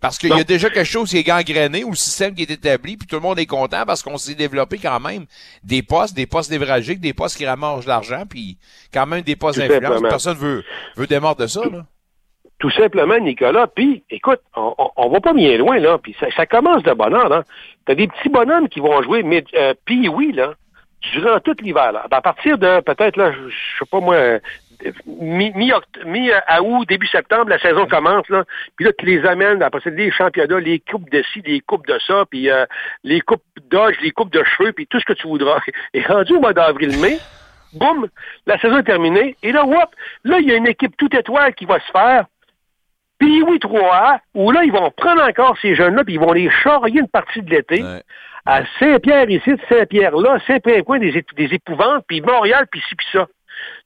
Parce qu'il y a déjà quelque chose qui est gangréné ou le système qui est établi, puis tout le monde est content parce qu'on s'est développé quand même des postes, des postes névralgiques, des postes qui ramassent de l'argent, puis quand même des postes d'influence. Personne veut, veut démarrer de ça. Là. Tout simplement, Nicolas. Puis, écoute, on, on, va pas bien loin, là. Puis ça, commence de bonheur, là. T'as des petits bonhommes qui vont jouer, mais euh, puis oui, là, durant tout l'hiver, là. À partir de, peut-être, là, je sais pas moi, mi-août, début septembre, la saison commence, là. Puis là, tu les amènes, après ça, les championnats, les coupes de ci, les coupes de ça, puis euh, les coupes d'âge, les coupes de cheveux, puis tout ce que tu voudras. Et rendu au mois d'avril-mai, boum, la saison est terminée. Et là, whoop, là, il y a une équipe toute étoile qui va se faire. Puis oui, 3A, où là, ils vont prendre encore ces jeunes-là, puis ils vont les charrier une partie de l'été. À Saint-Pierre ici, Saint-Pierre là, Saint-Pierre-Coin, des, des épouvantes, puis Montréal, puis ci, puis ça.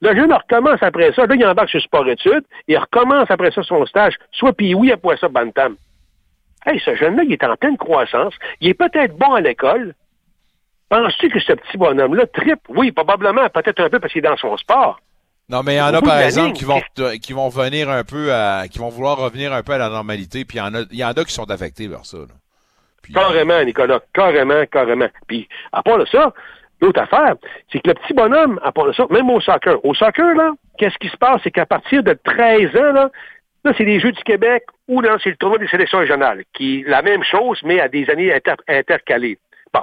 Le jeune recommence après ça. Là, il embarque sur sport-études. Il recommence après ça son stage, soit puis oui, à ça Bantam. Hey, ce jeune-là, il est en pleine croissance. Il est peut-être bon à l'école. Penses-tu que ce petit bonhomme-là tripe? Oui, probablement, peut-être un peu parce qu'il est dans son sport. Non, mais il y en a, par exemple, qui vont, qui vont venir un peu à, qui vont vouloir revenir un peu à la normalité, puis il y en a, il y en a qui sont affectés vers ça, carrément, Nicolas, carrément, carrément. Puis, à part de ça, L'autre affaire, c'est que le petit bonhomme, à part de ça, même au soccer, au soccer, là, qu'est-ce qui se passe? C'est qu'à partir de 13 ans, là, là c'est les Jeux du Québec ou là, c'est le tournoi des sélections régionales, qui est la même chose, mais à des années intercalées. Bon.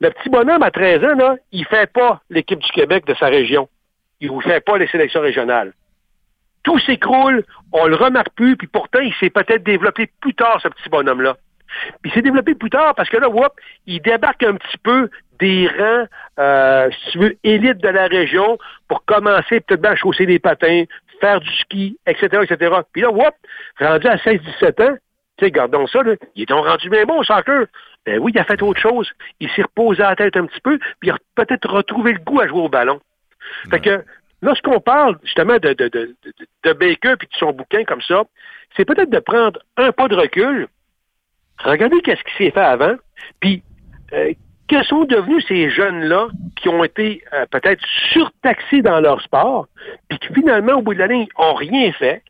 Le petit bonhomme à 13 ans, là, il fait pas l'équipe du Québec de sa région. Il ne fait pas les sélections régionales. Tout s'écroule, on le remarque plus, puis pourtant, il s'est peut-être développé plus tard, ce petit bonhomme-là. Puis il s'est développé plus tard parce que là, whoop, il débarque un petit peu des rangs, euh, si tu veux, élites de la région pour commencer peut-être à chausser des patins, faire du ski, etc., etc. Puis là, whoop, rendu à 16-17 ans, tu sais, gardons ça, là, il est donc rendu bien bon au soccer. Ben oui, il a fait autre chose. Il s'est reposé à la tête un petit peu, puis il a peut-être retrouvé le goût à jouer au ballon. Fait que, lorsqu'on parle justement de, de, de, de, Baker puis de son bouquin comme ça, c'est peut-être de prendre un pas de recul, regarder qu'est-ce qui s'est fait avant, puis euh, que sont devenus ces jeunes-là qui ont été euh, peut-être surtaxés dans leur sport, puis qui finalement, au bout de la ligne, n'ont rien fait,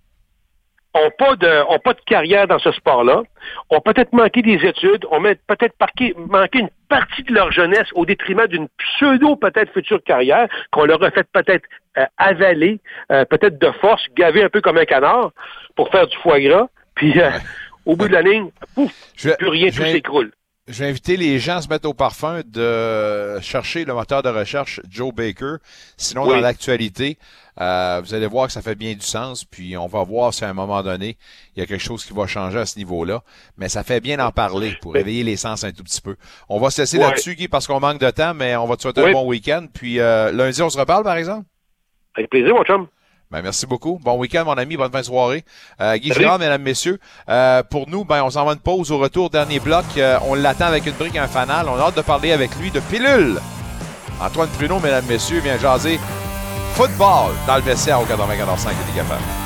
ont pas de, ont pas de carrière dans ce sport-là, ont peut-être manqué des études, ont peut-être manqué une partie de leur jeunesse au détriment d'une pseudo peut-être future carrière qu'on leur a fait peut-être euh, avaler, euh, peut-être de force, gaver un peu comme un canard pour faire du foie gras, puis au bout de la ligne, pouf, plus rien, tout s'écroule. Je vais inviter les gens à se mettre au parfum de chercher le moteur de recherche Joe Baker. Sinon, dans l'actualité, euh, vous allez voir que ça fait bien du sens. Puis on va voir si à un moment donné, il y a quelque chose qui va changer à ce niveau-là. Mais ça fait bien d'en parler pour réveiller les sens un tout petit peu. On va se laisser là-dessus, Guy, parce qu'on manque de temps, mais on va te souhaiter un bon week-end. Puis euh, lundi, on se reparle, par exemple? Avec plaisir, mon chum. Ben, merci beaucoup. Bon week-end, mon ami. Bonne fin de soirée. Euh, Guy Girard, mesdames, messieurs. Euh, pour nous, ben, on s'en va une pause au retour. Dernier bloc. Euh, on l'attend avec une brique, un fanal. On a hâte de parler avec lui de pilule. Antoine Pruneau, mesdames, messieurs, vient jaser football dans le vestiaire au 94.5 de Ligue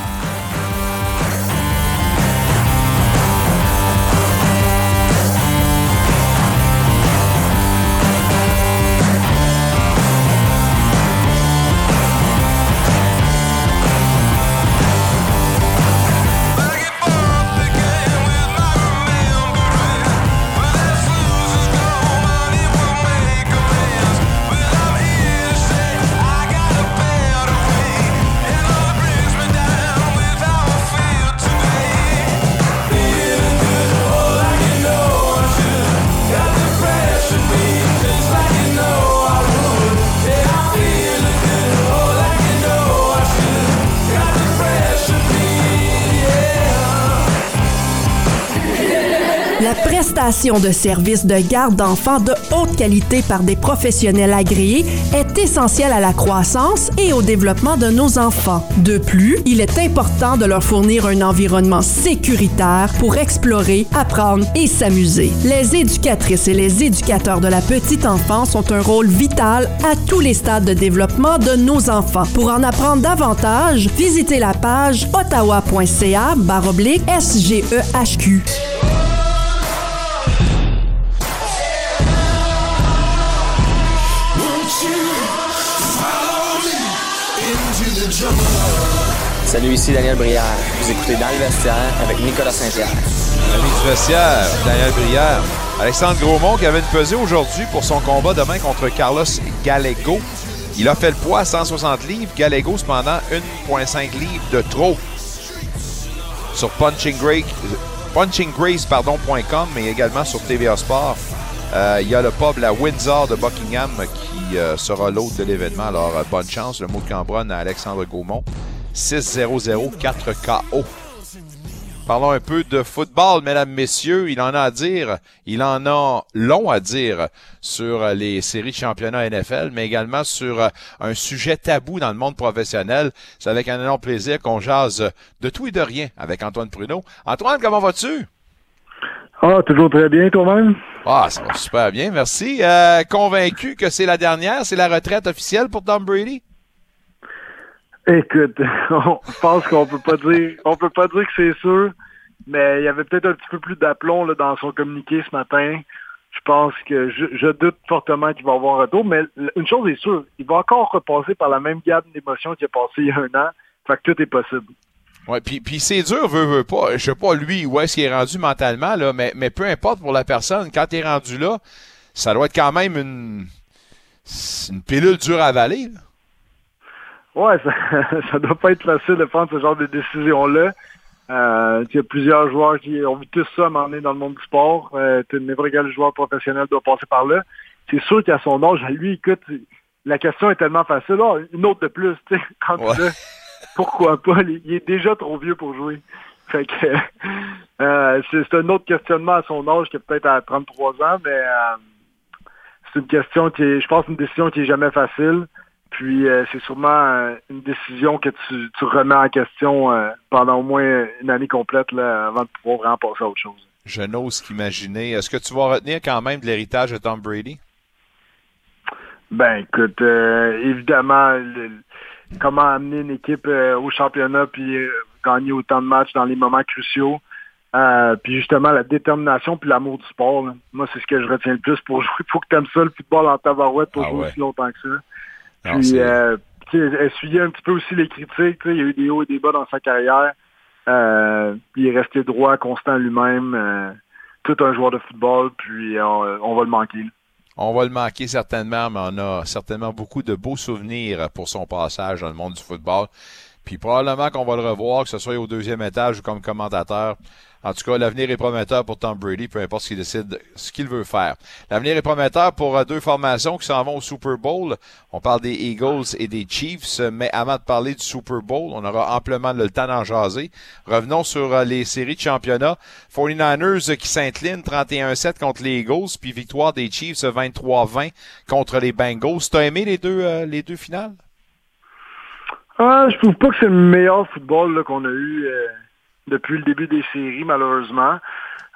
prestation de services de garde d'enfants de haute qualité par des professionnels agréés est essentielle à la croissance et au développement de nos enfants. De plus, il est important de leur fournir un environnement sécuritaire pour explorer, apprendre et s'amuser. Les éducatrices et les éducateurs de la petite enfance ont un rôle vital à tous les stades de développement de nos enfants. Pour en apprendre davantage, visitez la page ottawa.ca SGEHQ. Salut, ici Daniel Brière. Vous écoutez Dans le vestiaire avec Nicolas Saint-Pierre. L'ami du vestiaire, Daniel Brière. Alexandre Grosmont qui avait une pesée aujourd'hui pour son combat demain contre Carlos Gallego. Il a fait le poids à 160 livres. Gallego, cependant, 1,5 livres de trop. Sur Punching, Grace, punchinggrace.com, mais également sur TVA Sport. Euh, il y a le pub La Windsor de Buckingham qui euh, sera l'hôte de l'événement. Alors, euh, bonne chance. Le mot de Cambronne à Alexandre Gaumont. 6-0-0, 4 KO. Parlons un peu de football, mesdames, messieurs. Il en a à dire, il en a long à dire sur les séries de championnat NFL, mais également sur un sujet tabou dans le monde professionnel. C'est avec un énorme plaisir qu'on jase de tout et de rien avec Antoine Pruneau. Antoine, comment vas-tu? Ah, toujours très bien, toi-même? Ah, ça va super bien, merci. Euh, convaincu que c'est la dernière, c'est la retraite officielle pour Tom Brady? Écoute, je pense qu'on peut pas dire, on peut pas dire que c'est sûr, mais il y avait peut-être un petit peu plus d'aplomb dans son communiqué ce matin. Je pense que je, je doute fortement qu'il va avoir un retour, mais une chose est sûre, il va encore repasser par la même gamme d'émotions qu'il a passé il y a un an. Fait que tout est possible. Ouais, puis, puis c'est dur, veut, veut pas. Je sais pas lui où est-ce qu'il est rendu mentalement, là, mais, mais peu importe pour la personne, quand tu es rendu là, ça doit être quand même une, une pilule dure à avaler. Là. Ouais, ça, ça doit pas être facile de prendre ce genre de décision-là. Euh, il y a plusieurs joueurs qui ont vu tout ça à un dans le monde du sport. Euh, N'importe quel joueur professionnel doit passer par là. C'est sûr qu'à son âge, à lui, écoute, la question est tellement facile. Oh, une autre de plus, tu sais, quand ouais. pourquoi pas? Il est déjà trop vieux pour jouer. Fait que euh, c'est un autre questionnement à son âge qui est peut-être à 33 ans, mais euh, c'est une question qui est, je pense, une décision qui est jamais facile. Puis euh, c'est sûrement une décision que tu, tu remets en question pendant au moins une année complète là, avant de pouvoir vraiment passer à autre chose. Je n'ose qu'imaginer. Est-ce que tu vas retenir quand même de l'héritage de Tom Brady? Ben écoute, évidemment, le, comment amener une équipe au championnat puis gagner autant de matchs dans les moments cruciaux. puis justement, la détermination puis l'amour du sport. Là. Moi, c'est ce que je retiens le plus pour jouer. Il faut que tu aimes ça, le football en tabarouette pour ah jouer ouais. aussi longtemps que ça. Non, Puis, euh, essuyer un petit peu aussi les critiques. Il y a eu des hauts et des bas dans sa carrière. Euh, puis il est resté droit, constant lui-même. Euh, tout un joueur de football. Puis on, on, va le manquer. On va le manquer certainement, mais on a certainement beaucoup de beaux souvenirs pour son passage dans le monde du football. Puis probablement qu'on va le revoir, que ce soit au deuxième étage ou comme commentateur. En tout cas, l'avenir est prometteur pour Tom Brady, peu importe ce qu'il décide, ce qu'il veut faire. L'avenir est prometteur pour deux formations qui s'en vont au Super Bowl. On parle des Eagles et des Chiefs, mais avant de parler du Super Bowl, on aura amplement le temps d'en jaser. Revenons sur les séries de championnat. 49ers qui s'inclinent 31-7 contre les Eagles, puis victoire des Chiefs 23-20 contre les Bengals. T'as aimé les deux, euh, les deux finales? Ah, je trouve pas que c'est le meilleur football qu'on a eu euh, depuis le début des séries, malheureusement.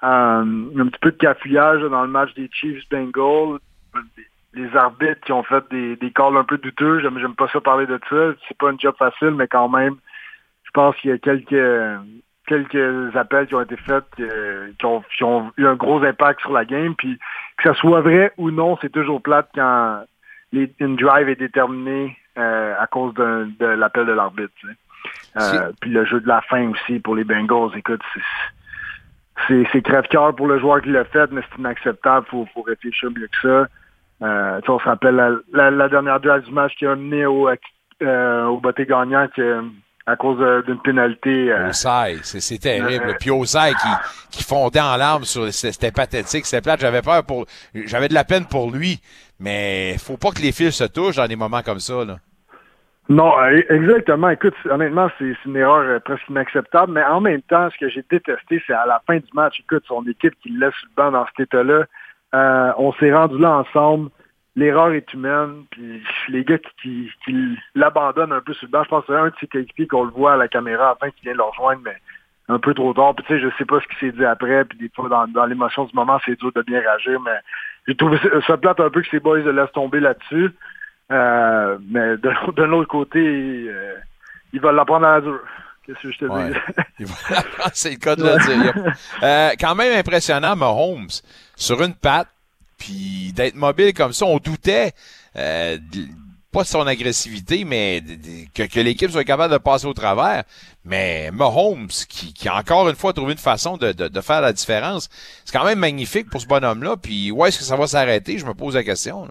Euh, un petit peu de cafouillage dans le match des Chiefs-Bengals. Les arbitres qui ont fait des, des calls un peu douteux. J'aime, pas ça parler de ça. C'est pas un job facile, mais quand même, je pense qu'il y a quelques quelques appels qui ont été faits euh, qui, ont, eu un gros impact sur la game. Puis que ça soit vrai ou non, c'est toujours plate quand les, une drive est déterminée euh, à cause de l'appel de l'arbitre. Euh, puis le jeu de la fin aussi pour les Bengals, écoute, c'est crève-cœur pour le joueur qui l'a fait, mais c'est inacceptable. Faut, faut réfléchir mieux que ça. Euh, on se rappelle la, la, la, dernière drive du match qui a mené au, euh, au botté gagnant que, à cause d'une pénalité. Euh, c'est terrible. Puis Osai qui, qui fondait en larmes c'était pathétique, c'était plate. J'avais peur pour j'avais de la peine pour lui, mais faut pas que les fils se touchent dans des moments comme ça. Là. Non, euh, exactement. Écoute, honnêtement, c'est une erreur euh, presque inacceptable, mais en même temps, ce que j'ai détesté, c'est à la fin du match, écoute, son équipe qui laisse le banc dans cet état-là. Euh, on s'est rendu là ensemble. L'erreur est humaine, puis les gars qui, l'abandonnent un peu sur le banc, je pense que c'est un de ses qu'on le voit à la caméra afin qu'il vient le rejoindre, mais un peu trop tard. Puis tu sais, je sais pas ce qui s'est dit après, puis des fois, dans, l'émotion du moment, c'est dur de bien réagir, mais j'ai trouvé ça, ça plate un peu que ces boys laissent tomber là-dessus. Euh, mais de, d'un autre côté, euh, il va l'apprendre à la dure. Qu'est-ce que je te Ouais. dis? Il va- C'est le cas de le dire. Euh, quand même impressionnant, Mahomes, sur une patte, puis d'être mobile comme ça, on doutait, euh, pas de son agressivité, mais que, que l'équipe soit capable de passer au travers. Mais Mahomes, qui, qui a encore une fois trouvé une façon de, de, de faire la différence, c'est quand même magnifique pour ce bonhomme-là. Puis où est-ce que ça va s'arrêter? Je me pose la question. là.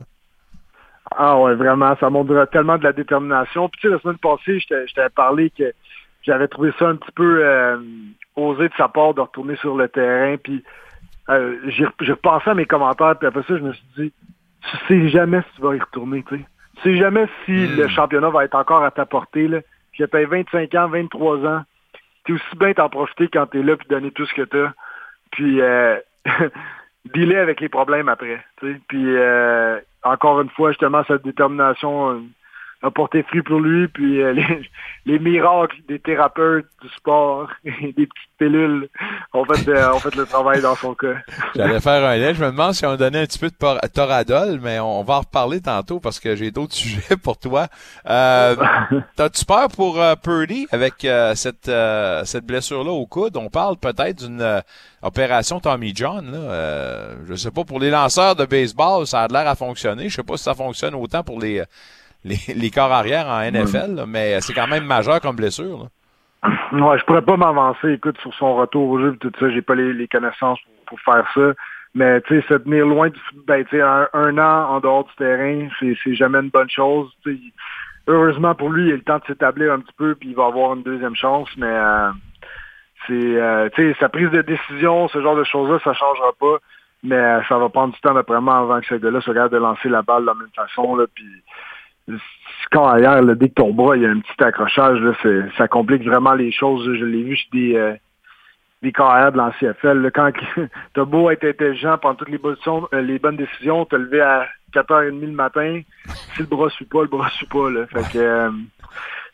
Ah ouais, vraiment, ça montre tellement de la détermination. Puis tu sais, la semaine passée, je t'avais parlé que j'avais trouvé ça un petit peu euh, osé de sa part de retourner sur le terrain. Puis euh, j'ai j'ai repensé à mes commentaires, puis après ça, je me suis dit, tu sais jamais si tu vas y retourner, tu sais. Tu sais jamais si le championnat va être encore à ta portée, là. Puis t'as 25 ans, 23 ans. T'es aussi bien t'en profiter quand t'es là puis donner tout ce que t'as. Puis euh, dealer avec les problèmes après. tu sais. Puis euh, encore une fois, justement, cette détermination euh, a porté fruit pour lui. Puis euh, les, les miracles des thérapeutes du sport et des petites pilules ont fait, euh, ont fait le travail dans son cas. J'allais faire un lait. Je me demande si on donnait un petit peu de Toradol, mais on va en reparler tantôt parce que j'ai d'autres sujets pour toi. Euh, T'as-tu peur pour euh, Purdy avec euh, cette, euh, cette blessure-là au coude? On parle peut-être d'une euh, opération Tommy John. Là. Euh, je sais pas, pour les lanceurs de baseball, ça a l'air à fonctionner. Je sais pas si ça fonctionne autant pour les, les, les corps arrière en NFL, là, mais c'est quand même majeur comme blessure. Là. Ouais, je pourrais pas m'avancer, écoute, sur son retour au jeu et tout ça, j'ai pas les, les connaissances pour, pour faire ça. Mais tu sais, se tenir loin du ben, tu sais, un, un an en dehors du terrain, c'est jamais une bonne chose. Tu sais, heureusement pour lui, il a le temps de s'établir un petit peu, puis il va avoir une deuxième chance, mais euh, c'est euh, tu sais, sa prise de décision, ce genre de choses-là, ça changera pas. Mais euh, ça va prendre du temps d'après moi avant que ce gars-là soit capable de lancer la balle de la même façon. Là, puis quand ailleurs, là, dès que ton bras, il y a un petit accrochage, ça complique vraiment les choses. Je l'ai vu chez des, euh, des carrières de l'ANCFL. là. Quand t'as beau être intelligent pendant toutes les bonnes, euh, les bonnes décisions, te lever à 4h30 le matin, si le bras suit pas, le bras suit pas. Euh,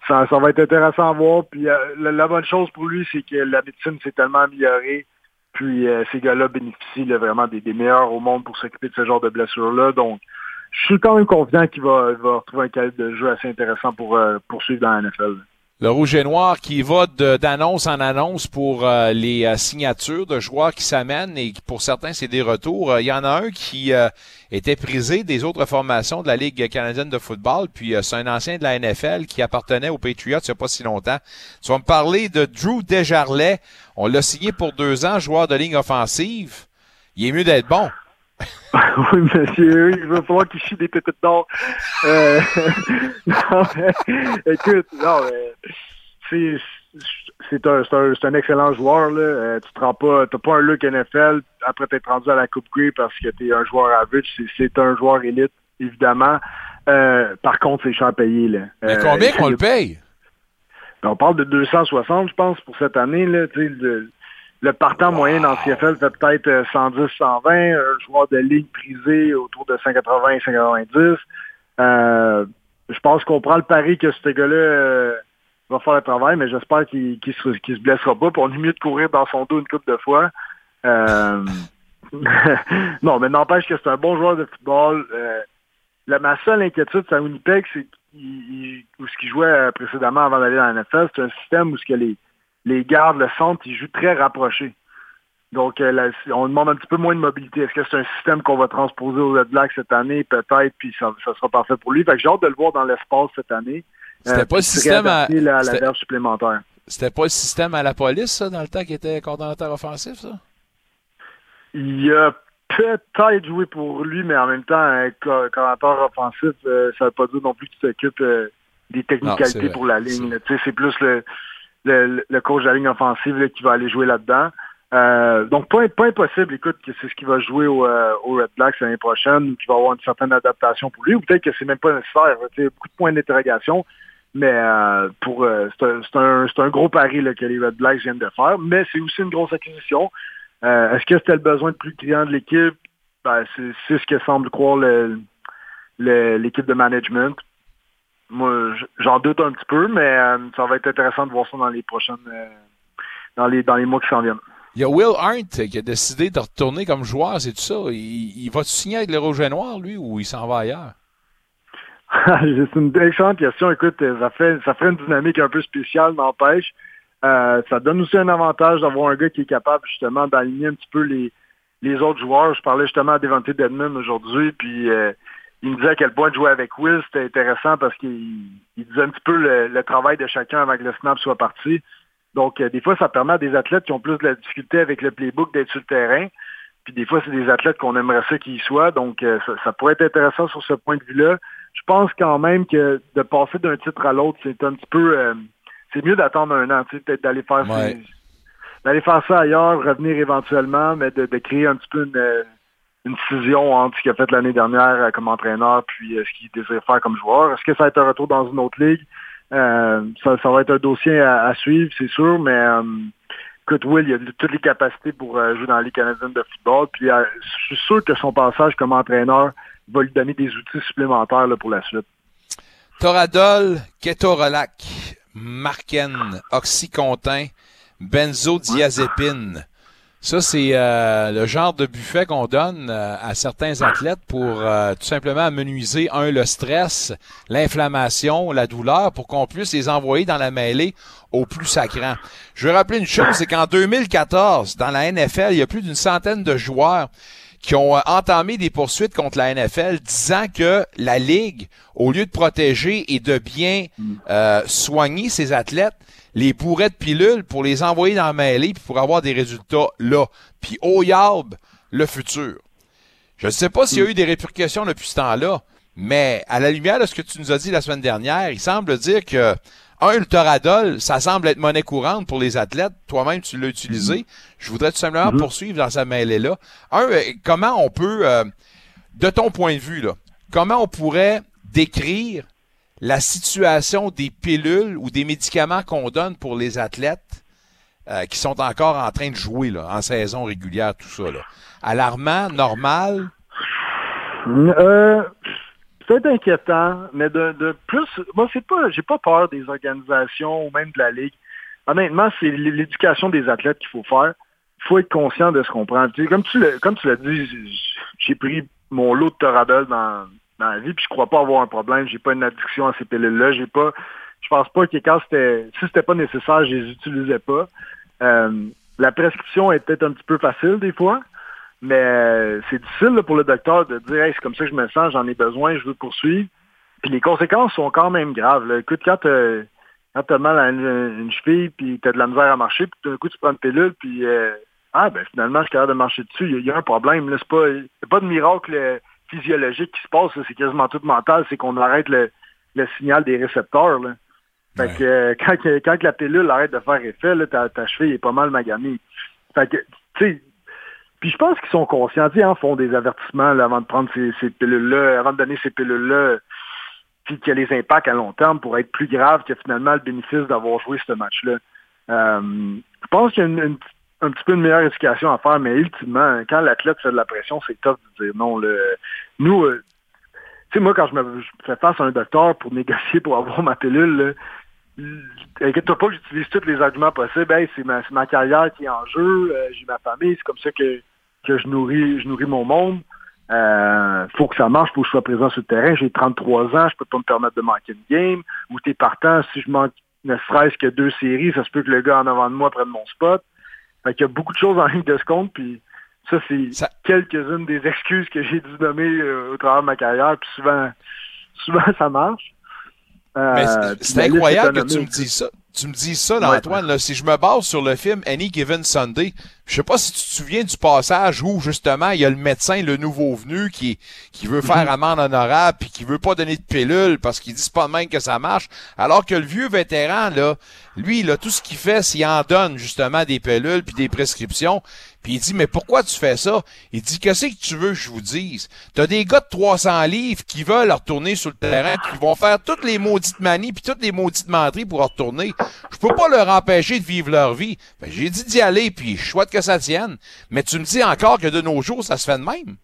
ça, va être intéressant à voir. Puis la, la bonne chose pour lui, c'est que la médecine s'est tellement améliorée. Puis ces gars-là bénéficient vraiment des, des meilleurs au monde pour s'occuper de ce genre de blessures-là. Donc, je suis quand même confiant qu'il va, va retrouver un calibre de jeu assez intéressant pour euh, poursuivre dans la NFL. Le Rouge et Noir qui va d'annonce en annonce pour euh, les euh, signatures de joueurs qui s'amènent et pour certains, c'est des retours. Il y en a un qui était prisé des autres formations de la Ligue canadienne de football, puis c'est un ancien de la NFL qui appartenait aux Patriots il n'y a pas si longtemps. Tu vas me parler de Drew Desjarlais. On l'a signé pour deux ans, joueur de ligne offensive. Il est mieux d'être bon. oui, monsieur, il va falloir qu'il chie des pépites d'or. Euh, non, mais, écoute, non, mais, c'est, c'est un, c'est un, un excellent joueur, là. Euh, tu te rends pas, t'as pas un look NFL après t'être rendu à la Coupe Grey parce que t'es un joueur average. C'est, un joueur élite, évidemment. Euh, par contre, c'est cher payé, là. Mais Euh, combien qu'on le paye? Ben, on parle de 260, je pense, pour cette année. Là, Tu le, partant moyen dans le CFL fait peut-être euh, 110, 120. Un joueur de ligue prisé autour de 180, 190. Euh, je pense qu'on prend le pari que ce gars-là euh, va faire le travail, mais j'espère qu'il qu'il se, blessera pas. Puis on est mieux de courir dans son dos une couple de fois. Euh, non, mais n'empêche que c'est un bon joueur de football. Euh, la, ma seule inquiétude, c'est à Winnipeg, c'est où ce qu'il jouait euh, précédemment avant d'aller dans la NFL, c'est un système où ce que les, les gardes, le centre, ils jouent très rapprochés. Donc, euh, on demande un petit peu moins de mobilité. Est-ce que c'est un système qu'on va transposer aux Red Blacks cette année? Peut-être, puis ça, ça sera parfait pour lui. Fait que j'ai hâte de le voir dans l'espace cette année. C'était Euh, pas le système à- la c'était- verge supplémentaire. C'était pas le système à la police, ça, dans le temps qu'il était coordonnateur offensif, ça? Il a peut-être joué pour lui, mais en même temps, un co- commentateur offensif, euh, ça veut pas dire non plus que tu t'occupes euh, des technicalités pour la ligne. C'est plus le, le, le coach de la ligne offensive qui va aller jouer là-dedans. Euh, donc, pas, pas impossible, écoute, que c'est ce qui va jouer au, euh, au Red Blacks l'année prochaine, qu'il va avoir une certaine adaptation pour lui, ou peut-être que c'est même pas nécessaire. Tu sais, beaucoup de points d'interrogation. Mais euh, pour euh, c'est un, un, un gros pari que les Red Blacks viennent de faire, mais c'est aussi une grosse acquisition. Est-ce que c'était le besoin de plus de clients de l'équipe? Ben, c'est ce que semble croire l'équipe de management. Moi, j'en doute un petit peu, mais euh, ça va être intéressant de voir ça dans les prochaines euh, dans les dans les mois qui s'en viennent. Il y a Will Arndt qui a décidé de retourner comme joueur, c'est tout ça. Il, il va signer avec le Rouge et Noir, lui, ou il s'en va ailleurs? c'est une excellente question. Écoute, euh, ça fait ça ferait une dynamique un peu spéciale, n'empêche. Euh, ça donne aussi un avantage d'avoir un gars qui est capable justement d'aligner un petit peu les, les autres joueurs. Je parlais justement à Devante Deadman aujourd'hui, puis euh, il me disait à quel point de jouer avec Will, c'était intéressant parce qu'il il disait un petit peu le, le travail de chacun avant que le snap soit parti. Donc, euh, des fois, ça permet à des athlètes qui ont plus de la difficulté avec le playbook d'être sur le terrain. Puis des fois, c'est des athlètes qu'on aimerait ça qu'ils soient. Donc, euh, ça, ça pourrait être intéressant sur ce point de vue-là. Je pense quand même que de passer d'un titre à l'autre, c'est un petit peu... euh, c'est mieux d'attendre un an, peut-être d'aller faire Ouais. ses- d'aller faire ça ailleurs, revenir éventuellement, mais de, de créer un petit peu une, une fusion entre ce qu'il a fait l'année dernière euh, comme entraîneur puis euh, ce qu'il désire faire comme joueur. Est-ce que ça va être un retour dans une autre ligue? Euh, ça, ça va être un dossier à, à suivre, c'est sûr, mais euh, écoute, Will, il a toutes les capacités pour euh, jouer dans la Ligue canadienne de football. Puis euh, je suis sûr que son passage comme entraîneur va lui donner des outils supplémentaires là, pour la suite. Toradol, Ketorolac, Marken, Oxycontin, Benzodiazépine. Ça, c'est euh, le genre de buffet qu'on donne euh, à certains athlètes pour euh, tout simplement amenuiser, un, le stress, l'inflammation, la douleur, pour qu'on puisse les envoyer dans la mêlée au plus sacrant. Je veux rappeler une chose, c'est qu'en 2014, dans la NFL, il y a plus d'une centaine de joueurs qui ont euh, entamé des poursuites contre la NFL disant que la Ligue, au lieu de protéger et de bien euh, soigner ses athlètes, les bourrait de pilules pour les envoyer dans la mêlée puis pour avoir des résultats là. Puis au yarb, le futur. Je ne sais pas s'il y a eu des répercussions depuis ce temps-là, mais à la lumière de ce que tu nous as dit la semaine dernière, il semble dire que un, le Toradol, ça semble être monnaie courante pour les athlètes. Toi-même, tu l'as utilisé. Je voudrais tout simplement poursuivre dans sa mêlée-là. Un, euh, comment on peut, euh, de ton point de vue, là, comment on pourrait décrire la situation des pilules ou des médicaments qu'on donne pour les athlètes euh, qui sont encore en train de jouer là, en saison régulière, tout ça. Là? Alarmant, normal? Euh, c'est inquiétant, mais de, plus, moi c'est pas, j'ai pas peur des organisations ou même de la ligue. Honnêtement, c'est l'éducation des athlètes qu'il faut faire. Il faut être conscient de ce qu'on prend. Comme tu l'as, dit, j'ai pris mon lot de Toradol dans, dans la vie, puis je crois pas avoir un problème. J'ai pas une addiction à ces pilules-là. J'ai pas, je pense pas que quand c'était, si c'était pas nécessaire, je les utilisais pas. Euh, la prescription est peut-être un petit peu facile des fois. Mais euh, c'est difficile là, pour le docteur de dire hey, c'est comme ça que je me sens, j'en ai besoin, je veux poursuivre. Puis les conséquences sont quand même graves. là. Écoute, quand t'as quand t'as mal à une, une cheville, puis t'as de la misère à marcher, puis d'un coup tu prends une pilule, puis euh, ah ben finalement je suis capable de marcher dessus, il y, a- il y a un problème. Là, c'est pas, a pas de miracle euh, physiologique qui se passe, c'est quasiment tout mental, c'est qu'on arrête le, le signal des récepteurs. Là. Fait que euh, quand, la pilule arrête de faire effet, là, ta, ta cheville est pas mal maganée. Fait que, tu sais, puis je pense qu'ils sont conscients, sais, hein, font des avertissements avant de prendre ces, pilules-là, avant de donner ces pilules-là, puis que les impacts à long terme pourraient être plus graves que finalement le bénéfice d'avoir joué ce match-là. Euh, je pense qu'il y a un petit peu une meilleure éducation à faire, mais ultimement, quand l'athlète fait de la pression, c'est tough de dire non. Nous, euh, tu sais, moi, quand je me fais face à un docteur pour négocier pour avoir ma pilule, Inquiète-toi pas j'utilise tous les arguments possibles. Hey, c'est ma, c'est ma carrière qui est en jeu. euh, j'ai ma famille. C'est comme ça que, que je nourris je nourris mon monde. Euh, faut que ça marche, faut que je sois présent sur le terrain. J'ai 33 ans, je peux pas me permettre de manquer une game. Ou t'es partant, si je manque ne serait-ce que deux séries, ça se peut que le gars en avant de moi prenne mon spot. Fait qu'il y a beaucoup de choses en ligne de ce compte, puis ça, c'est quelques-unes des excuses que j'ai dû nommer euh, au travers de ma carrière, puis souvent, souvent ça marche. Euh, c'est- incroyable que tu me dises ça. Tu me dis ça, là, Ouais. Antoine. Là, si je me base sur le film Any Given Sunday, Je sais pas si tu te souviens du passage où justement il y a le médecin, le nouveau venu, qui, qui veut faire amende honorable puis qui veut pas donner de pilule parce qu'il dit pas de même que ça marche. Alors que le vieux vétéran, là, lui, là, tout ce qu'il fait, c'est qu'il en donne justement des pilules puis des prescriptions. Puis il dit, mais pourquoi tu fais ça? Il dit, qu'est-ce que tu veux que je vous dise? T'as des gars de 300 livres qui veulent retourner sur le terrain, qui vont faire toutes les maudites manies puis toutes les maudites menteries pour retourner. Je peux pas leur empêcher de vivre leur vie. Ben, j'ai dit d'y aller, puis je souhaite que ça tienne. Mais tu me dis encore que de nos jours, ça se fait de même.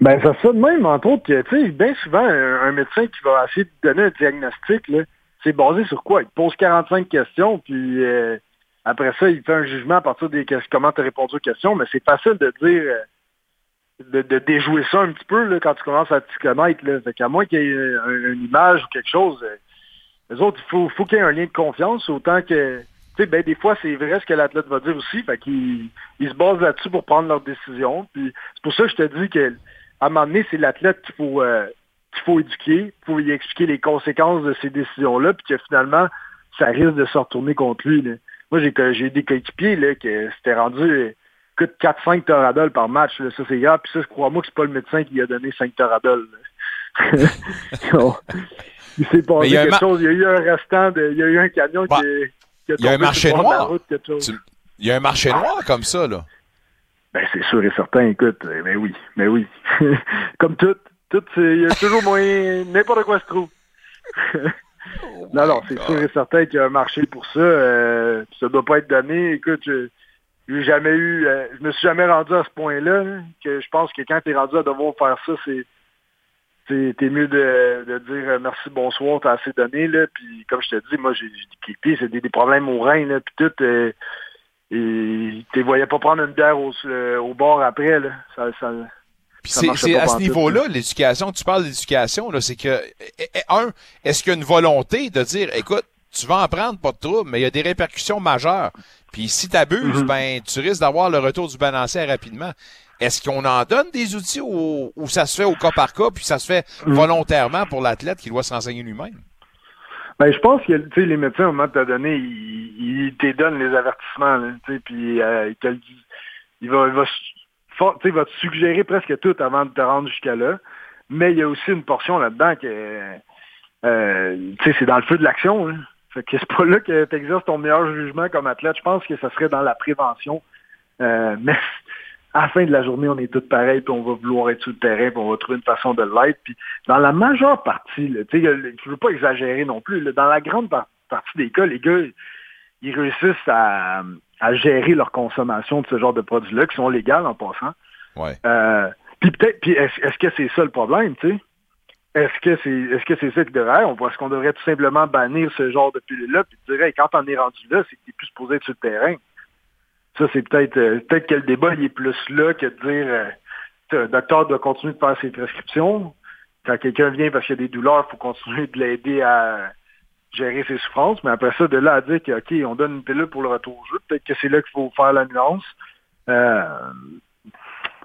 Ben, ça se fait de même, entre autres, tu sais, bien souvent, un, médecin qui va essayer de donner un diagnostic, là, c'est basé sur quoi? Il pose 45 questions, puis euh, après ça, il fait un jugement à partir des comment tu as répondu aux questions, mais c'est facile de dire, euh, de, de déjouer ça un petit peu là, quand tu commences à t'y connaître. Là. Fait qu'à moins qu'il y ait un- une image ou quelque chose, euh, les autres, il faut, faut qu'il y ait un lien de confiance, autant que, tu sais, ben, des fois, c'est vrai ce que l'athlète va dire aussi, fait qu'ils ils se basent là-dessus pour prendre leurs décisions. Puis c'est pour ça que je te dis que à un moment donné, c'est l'athlète qu'il faut, euh, qu'il faut éduquer, faut lui expliquer les conséquences de ces décisions-là, puis que finalement, ça risque de se retourner contre lui. là. Moi, j'ai j'ai des coéquipiers là, que c'était rendu écoute, 4-5 Toradol par match. là. Ça, c'est grave. Puis ça, crois-moi que c'est pas le médecin qui a donné 5 Toradol. là. Non. il s'est passé quelque chose. Il y a eu un restant de. Il y a eu un camion Bah, qui, est- qui a il y a un tombé marché sur de la noir. route, quelque chose. Tu- Il y a un marché noir comme ça, là. Ben, c'est sûr et certain, écoute, mais oui, mais oui. Comme tout, tout, c'est- il y a toujours moyen, n'importe quoi se trouve. Non, non, c'est sûr et certain qu'il y a un marché pour ça. Euh, ça doit pas être donné. Écoute, je j'ai jamais eu, euh, je me suis jamais rendu à ce point-là. là, que je pense que quand tu es rendu à devoir faire ça, c'est t'es mieux de, de dire euh, merci, bonsoir, t'as assez donné, là. Puis comme je te dis, moi, j'ai clippés, c'est des, des problèmes au rein, là, puis tout. euh, et tu voyais pas prendre une bière au, au bord après, là. Ça c'est à ce niveau-là, là. l'éducation, tu parles d'éducation, là, c'est que, eh, eh, un, est-ce qu'il y a une volonté de dire, écoute, tu vas en prendre, pas de trouble, mais il y a des répercussions majeures. Puis si tu abuses, Mhm. ben, tu risques d'avoir le retour du balancier rapidement. Est-ce qu'on en donne des outils ou, ou ça se fait au cas par cas, puis ça se fait Mhm. volontairement pour l'athlète qui doit se renseigner lui-même? Ben, je pense que tu sais, les médecins, au moment de te donner, ils, ils te donnent les avertissements, là, puis euh. Il va, il va, tu va te suggérer presque tout avant de te rendre jusqu'à là. Mais il y a aussi une portion là-dedans que, euh, tu sais, c'est dans le feu de l'action. hein. Fait que c'est pas là que tu exerces ton meilleur jugement comme athlète. Je pense que ça serait dans la prévention. Euh, mais à la fin de la journée, on est tous pareils, puis on va vouloir être sur le terrain, puis on va trouver une façon de l'être. Puis dans la majeure partie, là, je veux pas exagérer non plus, dans la grande par- partie des cas, les gars, ils réussissent à, à gérer leur consommation de ce genre de produits-là, qui sont légaux en passant. Ouais. Euh, puis peut-être, puis est-ce est-ce que c'est ça le problème, tu sais? Est-ce que c'est est-ce que c'est ça qui devrait on Est-ce qu'on devrait tout simplement bannir ce genre de pilule-là puis dire hey, quand on est rendu là, c'est que t'es plus supposé être sur le terrain? Ça, c'est peut-être euh, peut-être que le débat il est plus là que de dire euh, un docteur doit continuer de faire ses prescriptions. Quand quelqu'un vient parce qu'il y a des douleurs, il faut continuer de l'aider à gérer ses souffrances. Mais après ça, de là à dire que OK, on donne une pilule pour le retour au jeu, peut-être que c'est là qu'il faut faire la nuance. Euh,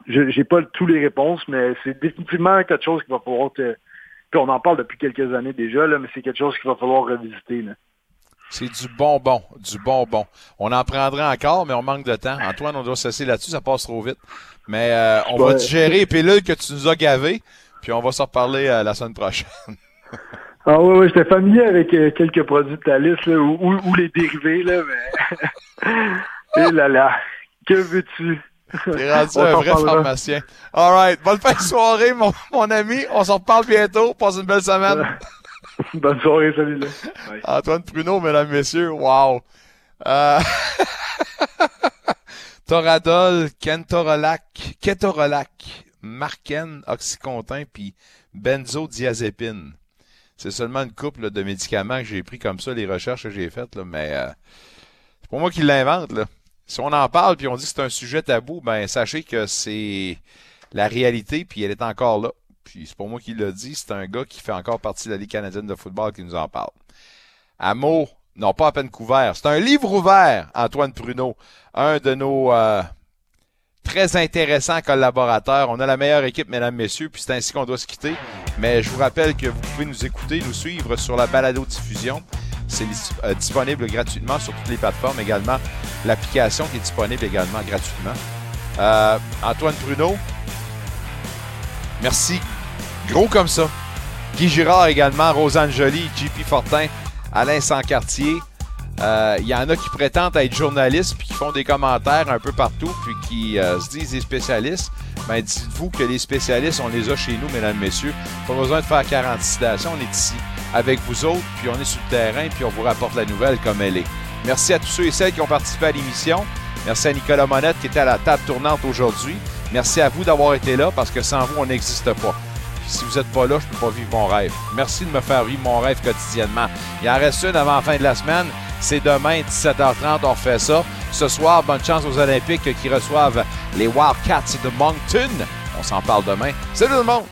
je j'ai pas tous les réponses, mais c'est définitivement quelque chose qu'il va falloir que. Puis on en parle depuis quelques années déjà, là, mais c'est quelque chose qu'il va falloir revisiter. Là. C'est du bonbon, du bonbon. On en prendrait encore, mais on manque de temps. Antoine, on doit se cesser là-dessus, ça passe trop vite. Mais euh, on va digérer les pilules que tu nous as gavées, puis on va s'en reparler euh, la semaine prochaine. Ah oui, oui, j'étais familier avec euh, quelques produits de ta liste, là, ou, ou- ou les dérivés, là, mais. Et là là, que veux-tu? T'es rendu On un vrai parlera. pharmacien. All right. Bonne fin de soirée, mon, mon ami. On s'en reparle bientôt. Passe une belle semaine. Bonne soirée, salut. Antoine Pruneau, mesdames, messieurs. Wow. Euh... Toradol, Kentorolac, Ketorolac, Marken, Oxycontin, puis benzodiazépine. C'est seulement une couple de médicaments que j'ai pris comme ça, les recherches que j'ai faites, là, mais euh, c'est pas moi qui l'invente. Là. Si on en parle puis on dit que c'est un sujet tabou, ben sachez que c'est la réalité, puis elle est encore là. Puis c'est pas moi qui l'a dit, c'est un gars qui fait encore partie de la Ligue canadienne de football qui nous en parle. À mots, non pas à peine couvert. C'est un livre ouvert, Antoine Pruneau, un de nos euh, très intéressants collaborateurs. On a la meilleure équipe, mesdames, messieurs, puis c'est ainsi qu'on doit se quitter. Mais je vous rappelle que vous pouvez nous écouter, nous suivre sur la balado-diffusion. C'est euh, disponible gratuitement sur toutes les plateformes. Également, l'application qui est disponible également gratuitement. Euh, Antoine Pruneau, merci. Gros comme ça. Guy Girard également, Rosanne Joly, JP Fortin, Alain Sancartier. Euh, Il y en a qui prétendent être journalistes puis qui font des commentaires un peu partout puis qui euh, se disent des spécialistes. Ben, dites-vous que les spécialistes, on les a chez nous, mesdames, messieurs. Pas besoin de faire 40 citations, on est ici avec vous autres, puis on est sur le terrain, puis on vous rapporte la nouvelle comme elle est. Merci à tous ceux et celles qui ont participé à l'émission. Merci à Nicolas Monette qui était à la table tournante aujourd'hui. Merci à vous d'avoir été là parce que sans vous, on n'existe pas. Si vous n'êtes pas là, je ne peux pas vivre mon rêve. Merci de me faire vivre mon rêve quotidiennement. Il en reste une avant la fin de la semaine. C'est demain, 17h30, on refait ça. Ce soir, bonne chance aux Olympiques qui reçoivent les Wildcats de Moncton. On s'en parle demain. Salut tout le monde!